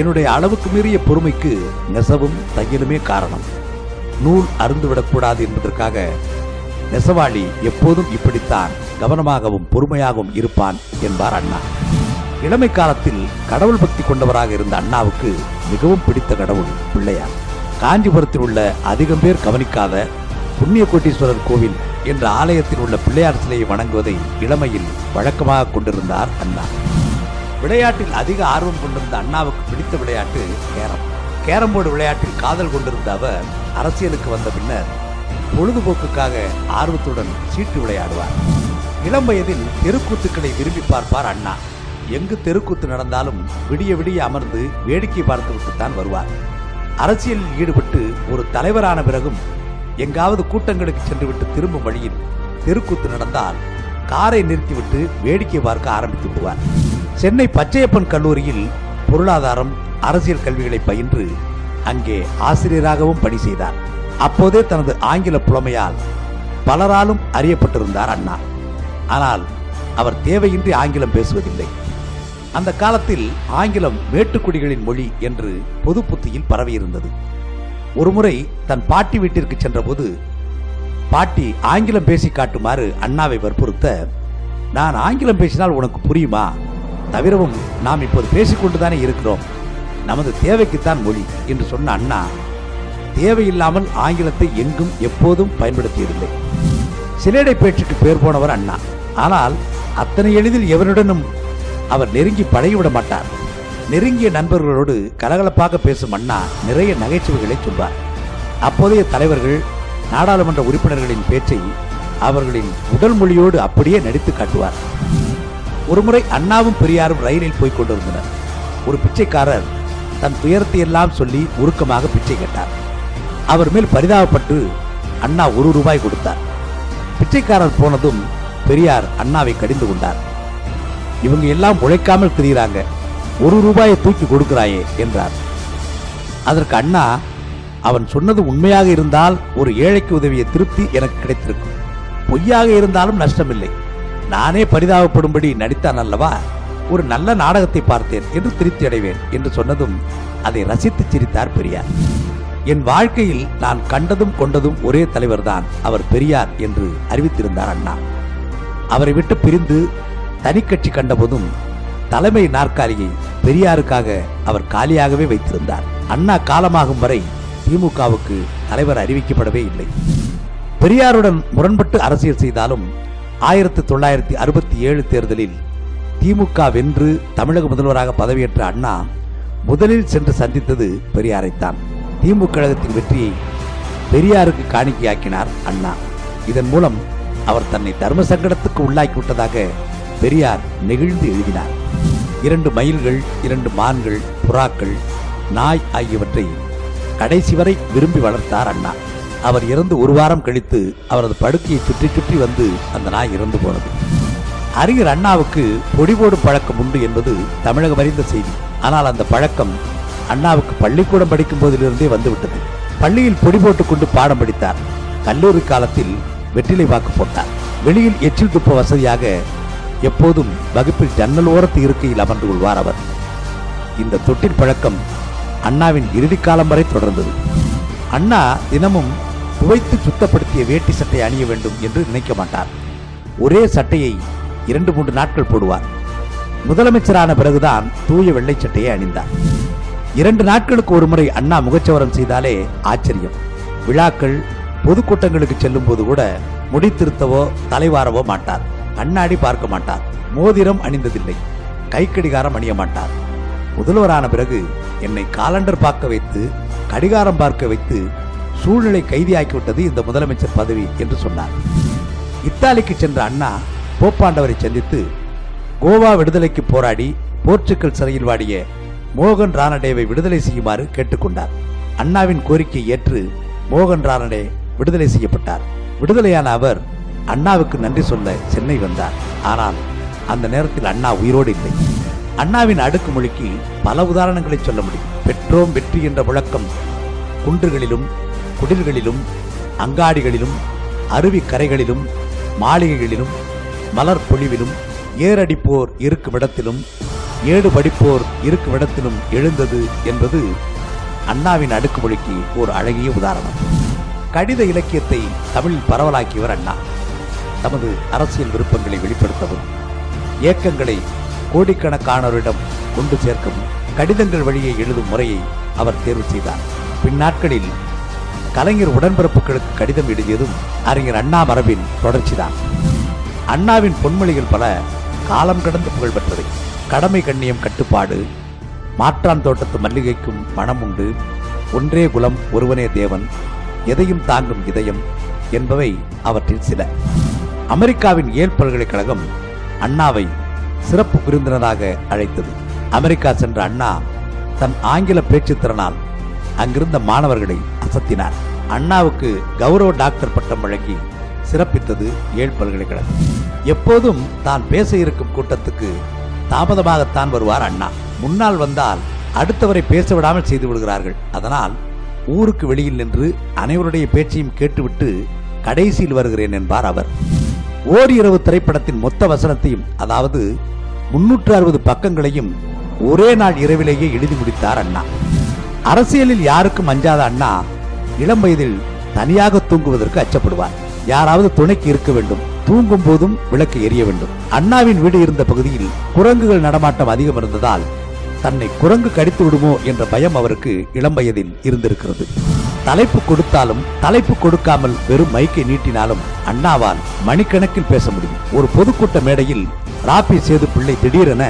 என்னுடைய அளவுக்கு மீறிய பொறுமைக்கு நெசவும் தையலுமே காரணம். நூல் அருந்துவிடக்கூடாது என்பதற்காக நெசவாளி எப்போதும் இப்படித்தான் கவனமாகவும் பொறுமையாகவும் இருப்பான் என்பார் அண்ணா. இளமை காலத்தில் கடவுள் பக்தி கொண்டவராக இருந்த அண்ணாவுக்கு மிகவும் பிடித்த கடவுள் பிள்ளையார். காஞ்சிபுரத்தில் உள்ள அதிகம் பேர் கவனிக்காத புண்ணிய கோட்டீஸ்வரர் கோவில் என்ற ஆலயத்தில் உள்ள பிள்ளையார் சிலையை வணங்குவதை இளமையில் வழக்கமாக கொண்டிருந்தார் அண்ணா. விளையாட்டில் அதிக ஆர்வம் கொண்டிருந்த அண்ணாவுக்கு பிடித்த விளையாட்டு கேரம். கேரம் போர்டு விளையாட்டில் காதல் கொண்டிருந்த அவர் அரசியலுக்கு வந்த பின்னர் பொழுதுபோக்குக்காக ஆர்வத்துடன் சீட்டு விளையாடுவார். இளம் வயதில் தெருக்கூத்துக்களை விரும்பி பார்ப்பார் அண்ணா. எங்கு தெருக்கூத்து நடந்தாலும் விடிய விடிய அமர்ந்து வேடிக்கை பார்த்துவிட்டுத்தான் வருவார். அரசியலில் ஈடுபட்டு ஒரு தலைவரான பிறகும் எங்காவது கூட்டங்களுக்கு சென்றுவிட்டு திரும்பும் வழியில் தெருக்கூத்து நடந்தால் காரை நிறுத்திவிட்டு வேடிக்கை பார்க்க ஆரம்பித்து விடுவார். சென்னை பச்சையப்பன் கல்லூரியில் பொருளாதாரம் அரசியல் கல்விகளை பயின்று அங்கே ஆசிரியராகவும் பணி செய்தார். அப்போதே தனது ஆங்கில புலமையால் பலராலும் அறியப்பட்டிருந்தார் அண்ணா. ஆனால் அவர் தேவையின்றி ஆங்கிலம் பேசுவதில்லை. அந்த காலத்தில் ஆங்கிலம் மேட்டுக்குடிகளின் மொழி என்று பொது புத்தியில் பரவியிருந்தது. ஒருமுறை தன் பாட்டி வீட்டிற்கு சென்றபோது பாட்டி ஆங்கிலம் பேசி காட்டுமாறு அண்ணாவை வற்புறுத்த நான் ஆங்கிலம் பேசினால் உனக்கு புரியுமா? தவிரவும் நாம் இப்போது பேசிக்கொண்டுதானே இருக்கிறோம். நமது தேவைக்குத்தான் மொழி என்று சொன்ன அண்ணா தேவையில்லாமல் ஆங்கிலத்தை எங்கும் எப்போதும் பயன்படுத்தியதில்லை. சிலேடை பேச்சுக்கு பேர் போனவர் அண்ணா. ஆனால் அத்தனை எளிதில் எவனுடனும் அவர் நெருங்கி பழகிவிட மாட்டார். நெருங்கிய நண்பர்களோடு கலகலப்பாக பேசும் அண்ணா நிறைய நகைச்சுவைகளை சொல்வார். அப்போதைய தலைவர்கள் நாடாளுமன்ற உறுப்பினர்களின் பேச்சை அவர்களின் உடல் மொழியோடு அப்படியே நடித்து காட்டுவார். ஒருமுறை அண்ணாவும் பெரியாரும் ரயிலில் போய் கொண்டிருந்தனர். ஒரு பிச்சைக்காரர் தன் துயரத்தை எல்லாம் சொல்லி உருக்கமாக பிச்சை கேட்டார். அவர் மேல் பரிதாபப்பட்டு அண்ணா ஒரு ரூபாய் கொடுத்தார். பிச்சைக்காரர் போனதும் பெரியார் அண்ணாவை கடிந்து கொண்டார். இவங்க எல்லாம் உழைக்காமல் திரியிறாங்க. ஒரு ரூபாயை தூக்கி கொடுக்கிறாயே என்றார். அதற்கு அண்ணா அவன் சொன்னது உண்மையாக இருந்தால் ஒரு ஏழைக்கு உதவிய திருப்தி எனக்கு கிடைத்திருக்கும். பொய்யாக இருந்தாலும் நஷ்டமில்லை. நானே பரிதாபப்படும்படி நடித்தான் அல்லவா? ஒரு நல்ல நாடகத்தை பார்த்தேன் என்று திருப்தி அடைவேன் என்று சொன்னதும் அதை ரசித்து சிரித்தார் பெரியார். என் வாழ்க்கையில் நான் கண்டதும் கொண்டதும் ஒரே தலைவர்தான் அவர் பெரியார் என்று அறிவித்திருந்தார் அண்ணா. அவரை விட்டு பிரிந்து தனி கட்சி கண்டபோதும் தலைமை நாற்காலியை பெரியாருக்காக அவர் காலியாகவே வைத்திருந்தார். அண்ணா காலமாகும் வரை திமுகவுக்கு தலைவர் அறிவிக்கப்படவே இல்லை. பெரியாருடன் முரண்பட்டு அரசியல் செய்தாலும் ஆயிரத்தி தொள்ளாயிரத்தி அறுபத்தி ஏழு தேர்தலில் திமுக வென்று தமிழக முதல்வராக பதவியேற்ற அண்ணா முதலில் சென்று சந்தித்தது பெரியாரைத்தான். திமுக கழகத்தின் வெற்றியை பெரியாருக்கு காணிக்கையாக்கினார் அண்ணா. இதன் மூலம் அவர் தன்னை தர்ம சங்கடத்துக்கு உள்ளாக்கி விட்டதாக பெரியார் நெகிழ்ந்து எழுதினார். இரண்டு மயில்கள் இரண்டு மான்கள் புறாக்கள் நாய் ஆகியவற்றை கடைசி வரை விரும்பி வளர்த்தார் அண்ணா. அவர் இறந்து ஒரு வாரம் கழித்து அவரது படுக்கையை சுற்றி சுற்றி வந்து அந்த நாய் இறந்து போனது. அறிஞர் அண்ணாவுக்கு பொடிபோடு பழக்கம் உண்டு என்பது தமிழகம் அறிந்த செய்தி. ஆனால் அந்த பழக்கம் அண்ணாவுக்கு பள்ளிக்கூடம் படிக்கும் போதிலிருந்தே வந்துவிட்டது. பள்ளியில் பொடி போட்டுக் கொண்டு பாடம் படித்தார். கல்லூரி காலத்தில் வெற்றிலை வாக்கு போட்டார். வெளியில் எச்சில் துப்ப வசதியாக எப்போதும் வகுப்பில் ஜன்னல் ஓரத்து இருக்கையில் அமர்ந்து கொள்வார் அவர். இந்த தொட்டில் பழக்கம் அண்ணாவின் இறுதி காலம் வரை தொடர்ந்தது. அண்ணா தினமும் துவைத்து சுத்தப்படுத்திய வேட்டி சட்டை அணிய வேண்டும் என்று நினைக்க மாட்டார். ஒரே சட்டையை இரண்டு மூன்று நாட்கள் போடுவார். முதலமைச்சரான பிறகுதான் தூய வெள்ளை சட்டையை அணிந்தார். இரண்டு நாட்களுக்கு ஒரு முறை அண்ணா முகச்சவரம் செய்தாலே ஆச்சரியம். விழாக்கள் பொதுக்கூட்டங்களுக்கு செல்லும் போது கூட முடி திருத்தவோ தலைவாரவோ மாட்டார். கண்ணாடி பார்க்க மாட்டார். மோதிரம் அணிந்ததில்லை. கைக்கடிகாரம் அணிய மாட்டார். முதல்வரான பிறகு என்னை காலண்டர் பார்க்க வைத்து கடிகாரம் பார்க்க வைத்து சூழ்நிலை கைதியாக்கிவிட்டது இந்த முதலமைச்சர் பதவி என்று சொன்னார். இத்தாலிக்கு சென்ற அண்ணா போப்பாண்டவரை சந்தித்து கோவா விடுதலைக்கு போராடி போர்ச்சுக்கல் சிறையில் வாடிய மோகன் ரானடேவை விடுதலை செய்யுமாறு கேட்டுக்கொண்டார். அண்ணாவின் கோரிக்கை ஏற்று மோகன் ரானடே விடுதலை செய்யப்பட்டார். விடுதலையான அவர் அண்ணாவுக்கு நன்றி சொல்ல சென்னை வந்தார். ஆனால் அந்த நேரத்தில் அண்ணா உயிரோடு இல்லை. அண்ணாவின் அடுக்குமொழிக்கு பல உதாரணங்களை சொல்ல முடியும். பெற்றோம் வெற்றி என்ற முழக்கம் குன்றுகளிலும் குடில்களிலும் அங்காடிகளிலும் அருவி கரைகளிலும் மாளிகைகளிலும் மலர் பொழிவிலும் ஏறடிப்போர் இருக்கும் இடத்திலும் ஏடு படிப்போர் இருக்கும் இடத்திலும் எழுந்தது என்பது அண்ணாவின் அடுக்குமொழிக்கு ஒரு அழகிய உதாரணம். கடித இலக்கியத்தை தமிழில் பரவலாக்கியவர் அண்ணா. தமது அரசியல் விருப்பங்களை வெளிப்படுத்தவும் இயக்கங்களை கோடிக்கணக்கானோரிடம் கொண்டு சேர்க்கவும் கடிதங்கள் வழியே எழுதும் முறையை அவர் தேர்வு செய்தார். பின்னாட்களில் கலைஞர் உடன்பிறப்புகளுக்கு கடிதம் எழுதியதும் அறிஞர் அண்ணா மரபின் தொடர்ச்சிதான். அண்ணாவின் பொன்மொழிகள் பல காலம் கடந்து புகழ் பெற்றவை கடமை கண்ணியம் கட்டுப்பாடு மாற்றான் தோட்டத்து மல்லிகைக்கும் மனம் உண்டு. ஒன்றே குலம் ஒருவனே தேவன் எதையும் தாங்கும் இதயம் என்பவை அவற்றில் சில. அமெரிக்காவின் ஏல் பல்கலைக்கழகம் அண்ணாவை சிறப்பு விருந்தினராக அழைத்தது. அமெரிக்கா சென்ற அண்ணா தன் ஆங்கில பேச்சு திறனால் அங்கிருந்த மாணவர்களை அசத்தினார். அண்ணாவுக்கு கௌரவ டாக்டர் பட்டம் வழங்கி சிறப்பித்தது ஏழ் பல்கலைக்கழகம். எப்போதும் தான் பேச இருக்கும் கூட்டத்துக்கு தாமதமாகத்தான் வருவார் அண்ணா. முன்னால் வந்தால் அடுத்தவரை பேச விடாமல் செய்து விடுகிறார்கள். அதனால் ஊருக்கு வெளியில் நின்று அனைவருடைய பேச்சையும் கேட்டுவிட்டு கடைசியில் வருகிறேன் என்பார் அவர். ஓரிரவு திரைப்படத்தின் மொத்த வசனத்தையும் அதாவது முன்னூற்று அறுபது பக்கங்களையும் ஒரே நாள் இரவிலேயே எழுதி முடித்தார் அண்ணா. அரசியலில் யாருக்கும் அஞ்சாத அண்ணா இளம் வயதில் தனியாக தூங்குவதற்கு அச்சப்படுவார். யாராவது துணைக்கு இருக்க வேண்டும். தூங்கும் போதும் விளக்கு எரிய வேண்டும். அண்ணாவின் வீடு இருந்த பகுதியில் குரங்குகள் நடமாட்டம் அதிகம் இருந்ததால் தன்னை குரங்கு கடித்து விடுமோ என்ற பயம் அவருக்கு இளம் வயதில் இருந்திருக்கிறது. தலைப்பு கொடுத்தாலும் தலைப்பு கொடுக்காமல் வெறும் மைக்கை நீட்டினாலும் அண்ணாவால் மணிக்கணக்கில் பேச முடியும். ஒரு பொதுக்கூட்ட மேடையில் ராபி சேது பிள்ளை திடீரென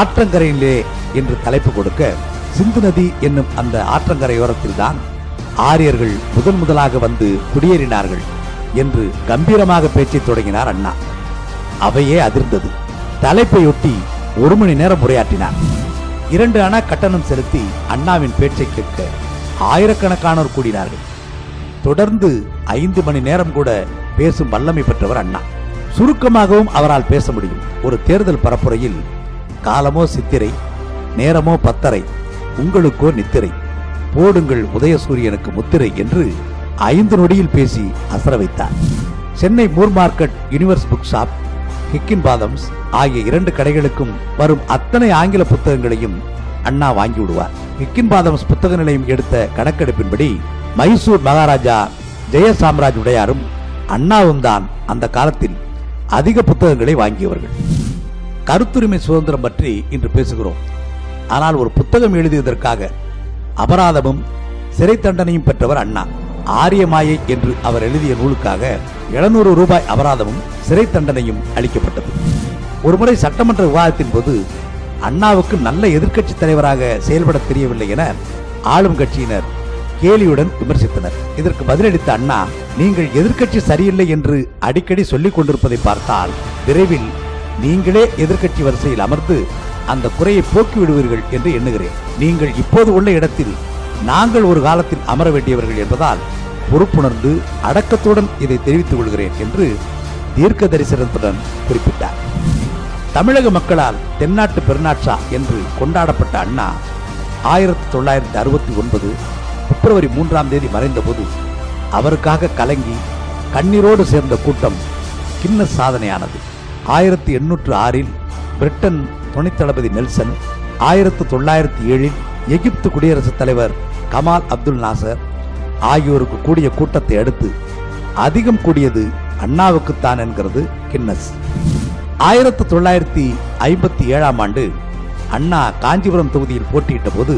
ஆற்றங்கரையிலே என்று தலைப்பு கொடுக்க சிந்து நதி என்னும் அந்த ஆற்றங்கரையோரத்தில் தான் ஆரியர்கள் முதன் முதலாக வந்து குடியேறினார்கள் என்று கம்பீரமாக பேச்சை தொடங்கினார் அண்ணா. அவையே அதிர்ந்தது. தலைப்பையொட்டி ஒரு மணி நேரம் உரையாற்றினார். இரண்டு அணா கட்டணம் செலுத்தி அண்ணாவின் பேச்சை கேட்க ஆயிரக்கணக்கானோர் கூடினார்கள். தொடர்ந்து ஐந்து மணி நேரம் கூட பேசும் வல்லமை பெற்றவர் அண்ணா. சுருக்கமாகவும் அவரால் பேச முடியும். ஒரு தேர்தல் பரப்புரையில் காலமோ சித்திரை நேரமோ பத்தரை உங்களுக்கோ நித்திரை போடுங்கள் உதயசூரியனுக்கு முத்திரை என்று ஐந்து நொடியில் பேசி அசர வைத்தார். Chennai Moore market universe book shop Higginbothams ஆகிய இரண்டு கடைகளுக்கும் வரும் அத்தனை ஆங்கில புத்தகங்களையும் அண்ணா வாங்கி விடுவார். கிக்கின் பாதம்ஸ் புத்தக நிலையம் எடுத்த கணக்கெடுப்பின்படி மைசூர் மகாராஜா ஜெய சாம்ராஜ் உடையாரும் அண்ணாவும் தான் அந்த காலத்தில் அதிக புத்தகங்களை வாங்கியவர்கள். கருத்துரிமை சுதந்திரம் பற்றி இன்று பேசுகிறோம். ஆனால் ஒரு புத்தகம் எழுதியதற்காக அபராதமும் சிறை தண்டனையும் பெற்றவர் அண்ணா. ஆரியமாயை என்று அவர் எழுதிய நூலுக்காக 700 ரூபாய் அபராதமும் சிறை தண்டனையும் அளிக்கப்பட்டது. ஒருமுறை சட்டமன்ற விவாதத்தின் போது அண்ணாவுக்கு நல்ல எதிர்க்கட்சி தலைவராக செயல்பட தெரியவில்லை என ஆளும் கட்சியினர் கேலியுடன் விமர்சித்தனர். இதற்கு பதிலளித்த அண்ணா நீங்கள் எதிர்க்கட்சி சரியில்லை என்று அடிக்கடி சொல்லிக் கொண்டிருப்பதை பார்த்தால் விரைவில் நீங்களே எதிர்க்கட்சி வரிசையில் அமர்ந்து அந்த குறையை போக்கி விடுவீர்கள் என்று எண்ணுகிறேன். நீங்கள் இப்போது உள்ள இடத்தில் நாங்கள் ஒரு காலத்தில் அமர வேண்டியவர்கள் என்பதால் பொறுப்புணர்ந்து அடக்கத்துடன் இதை தெரிவித்துக் கொள்கிறேன் என்று தீர்க்க தரிசனத்துடன் குறிப்பிட்டார். தமிழக மக்களால் தென்னாட்டு பெருநாட்சா என்று கொண்டாடப்பட்ட அண்ணா ஆயிரத்தி தொள்ளாயிரத்தி அறுபத்தி ஒன்பது பிப்ரவரி மூன்றாம் தேதி மறைந்தபோது அவருக்காக கலங்கி கண்ணீரோடு சேர்ந்த கூட்டம் கின்ன சாதனையானது. ஆயிரத்தி எண்ணூற்று ஆறில் பிரிட்டன் துணைத் தளபதி நெல்சன் ஆயிரத்து தொள்ளாயிரத்தி ஏழில் எகிப்து குடியரசுத் தலைவர் கமால் அப்துல் நாசர் ஆகியோருக்கு கூடிய கூட்டத்தை அடுத்து அதிகம் கூடியது அண்ணாவுக்குத்தான் என்கிறது கின்னஸ். ஆயிரத்து தொள்ளாயிரத்தி ஐம்பத்தி ஏழாம் ஆண்டு அண்ணா காஞ்சிபுரம் தொகுதியில் போட்டியிட்ட போது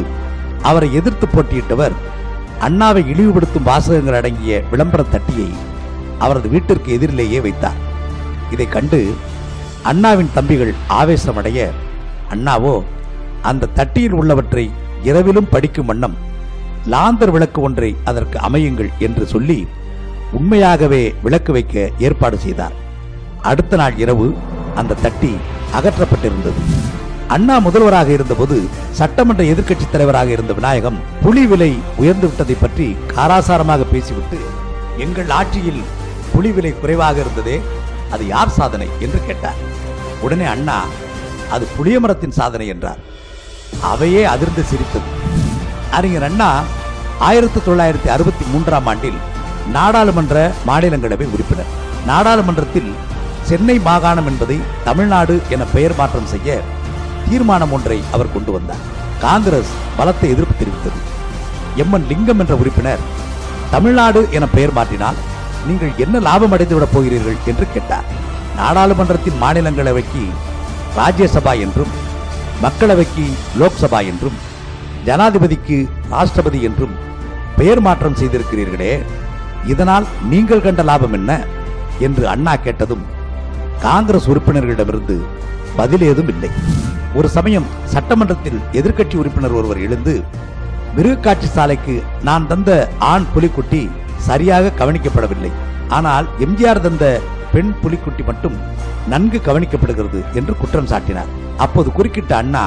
அவரை எதிர்த்து போட்டியிட்டவர் அண்ணாவை இழிவுபடுத்தும் வாசகங்கள் அடங்கிய விளம்பர தட்டியை அவரது வீட்டிற்கு எதிரிலேயே வைத்தார். இதை கண்டு அண்ணாவின் தம்பிகள் ஆவேசமடைய அண்ணாவோ அந்த தட்டியில் உள்ளவற்றை இரவிலும் படிக்கும் வண்ணம் லாந்தர் விளக்கு ஒன்றை அதற்கு அமையுங்கள் என்று சொல்லி உண்மையாகவே விளக்கு வைக்க ஏற்பாடு செய்தார். அடுத்த நாள் இரவு அந்த தட்டி அகற்றப்பட்டிருந்தது. அண்ணா முதல்வராக இருந்தபோது சட்டமன்ற எதிர்க்கட்சி தலைவராக இருந்த விநாயகம் புலி விலை உயர்ந்து விட்டதை பற்றி காராசாரமாக பேசிவிட்டு எங்கள் ஆட்சியில் புலி விலை குறைவாக இருந்ததே அது யார் சாதனை? என்று கேட்டார். உடனே அண்ணா அது புளிய மரத்தின் சாதனை என்றார். அவையே அதிர்ந்து சிரித்தது. அறிஞர் அண்ணா ஆயிரத்தி தொள்ளாயிரத்தி அறுபத்தி மூன்றாம் ஆண்டில் நாடாளுமன்ற மாநிலங்களவை உறுப்பினர். நாடாளுமன்றத்தில் சென்னை மாகாணம் என்பதை தமிழ்நாடு என பெயர் மாற்றம் செய்ய தீர்மானம் ஒன்றை அவர் கொண்டு வந்தார். காங்கிரஸ் பலத்த எதிர்ப்பு தெரிவித்தது. எம்என் லிங்கம் என்ற உறுப்பினர் தமிழ்நாடு என பெயர் மாற்றினால் நீங்கள் என்ன லாபம் அடைந்து விடப் போகிறீர்கள் என்று கேட்டார். நாடாளுமன்றத்தின் மாநிலங்களவைக்கு ராஜ்யசபா என்றும் மக்களவைக்கு லோக்சபா என்றும் ஜனாதிபதிக்கு ராஷ்டிரபதி என்றும் பெயர் மாற்றம் செய்திருக்கிறீர்களே இதனால் நீங்கள் கண்ட லாபம் என்ன? என்று அண்ணா கேட்டதும் காங்கிரஸ் உறுப்பினர்களிடமிருந்து பதில் ஏதும் இல்லை. ஒரு சமயம் சட்டமன்றத்தில் எதிர்க்கட்சி உறுப்பினர் ஒருவர் எழுந்து மிருகக்காட்சி சாலைக்கு நான் தந்த ஆண் புலிக்குட்டி சரியாக கவனிக்கப்படவில்லை. ஆனால் எம்ஜிஆர் தந்த பெண் புலிக்குட்டி மட்டும் நன்கு கவனிக்கப்படுகிறது என்று குற்றம் சாட்டினார். அப்போது குறுக்கிட்ட அண்ணா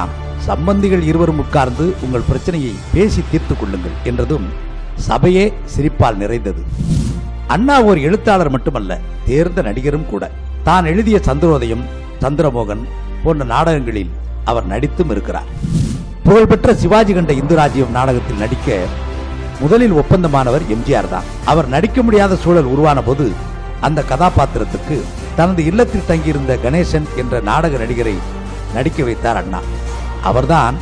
சம்பந்திகள் இருவரும் உட்கார்ந்து உங்கள் பிரச்சனையை பேசி தீர்த்துக் கொள்ளுங்கள் என்றதும் சபையே சிரிப்பால் நிறைந்தது. அண்ணா ஒரு எழுத்தாளர் மட்டுமல்ல தேர்ந்த நடிகரும் கூட. தான் எழுதிய சந்திரோதயம் சந்திரமோகன் போன்ற நாடகங்களில் அவர் நடித்தும் இருக்கிறார். புகழ்பெற்ற சிவாஜி கண்ட இந்து ராஜ்யம் நாடகத்தில் நடிக்க முதலில் ஒப்பந்தமானவர் எம்ஜிஆர் தான். அவர் நடிக்க முடியாத சூழல் உருவான போது அந்த கதாபாத்திரத்துக்கு தனது இல்லத்தில் தங்கியிருந்த கணேசன் என்ற நாடக நடிகரை நடிக்க வைத்தார் அண்ணா. அவர்தான்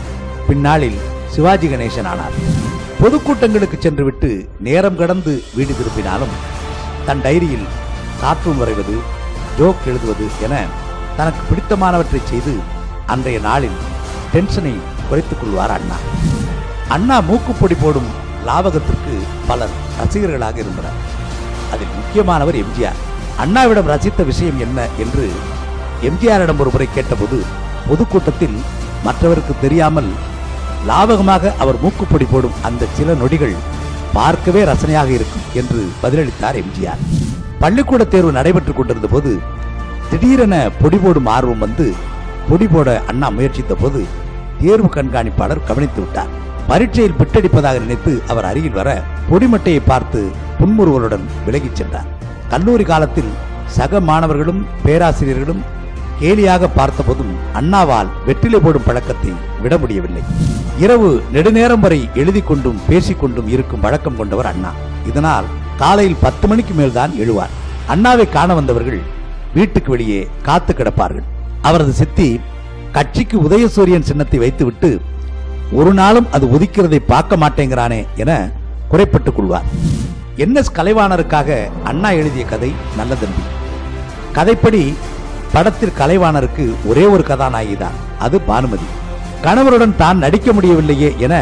பின்னாளில் சிவாஜி கணேசன் ஆனார். பொதுக்கூட்டங்களுக்கு சென்றுவிட்டு நேரம் கடந்து வீடு திரும்பினாலும் தன் டைரியில் காற்றும் வரைவது ஜோக் எழுதுவது என தனக்கு பிடித்தமானவற்றை செய்து அன்றைய நாளில் டென்ஷனை குறைத்துக் கொள்வார் அண்ணா. அண்ணா மூக்குப்பொடி போடும் லாவகத்திற்கு பலர் ரசிகர்களாக இருந்தனர். அதில் முக்கியமானவர் எம்ஜிஆர். அண்ணாவிடம் ரசித்த விஷயம் என்ன என்று எம்ஜிஆரிடம் ஒரு முறை கேட்டபோது பொதுக்கூட்டத்தில் மற்றவருக்கு தெரியாமல் லாவகமாக அவர் மூக்குப்பொடி போடும் அந்த சில நொடிகள் பார்க்கவே ரசனையாக இருக்கும் என்று பதிலளித்தார் எம்ஜிஆர். பள்ளிக்கூட தேர்வு நடைபெற்றுக் கொண்டிருந்த போது திடீரென பொடி போடும் ஆர்வம் வந்து பொடி போட அண்ணா முயற்சித்த போது தேர்வு கண்காணிப்பாளர் கவனித்து விட்டார். பரீட்சையில் பிட்டடிப்பதாக நினைத்து அவர் அருகில் வர பொடிமட்டையை பார்த்து புன்முறுவலுடன் விலகிச் சென்றார். கல்லூரி காலத்தில் சக மாணவர்களும் பேராசிரியர்களும் கேலியாக பார்த்தபோதும் அண்ணாவால் வெற்றிலை போடும் பழக்கத்தை விட முடியவில்லை. இரவு நெடுநேரம் வரை எழுதி கொண்டும் பேசிக்கொண்டும் இருக்கும் வழக்கம் கொண்டவர் அண்ணா. இதனால் காலையில் பத்து மணிக்கு மேல்தான் எழுவார். அண்ணாவை காண வந்தவர்கள் வீட்டுக்கு வெளியே காத்து கிடப்பார்கள். அவரது சித்தி கட்சிக்கு உதயசூரியன் சின்னத்தை வைத்துவிட்டு ஒரு நாளும் அது உதிக்கிறதை பார்க்க மாட்டேங்கிறானே என குறைப்பட்டுக் கொள்வார். என் எஸ் கலைவாணருக்காக அண்ணா எழுதிய கதை நல்ல தம்பி கதைப்படி படத்தில் கலைவாணருக்கு ஒரே ஒரு கதாநாயகி தான் அது பானுமதி. கணவருடன் தான் நடிக்க முடியவில்லையே என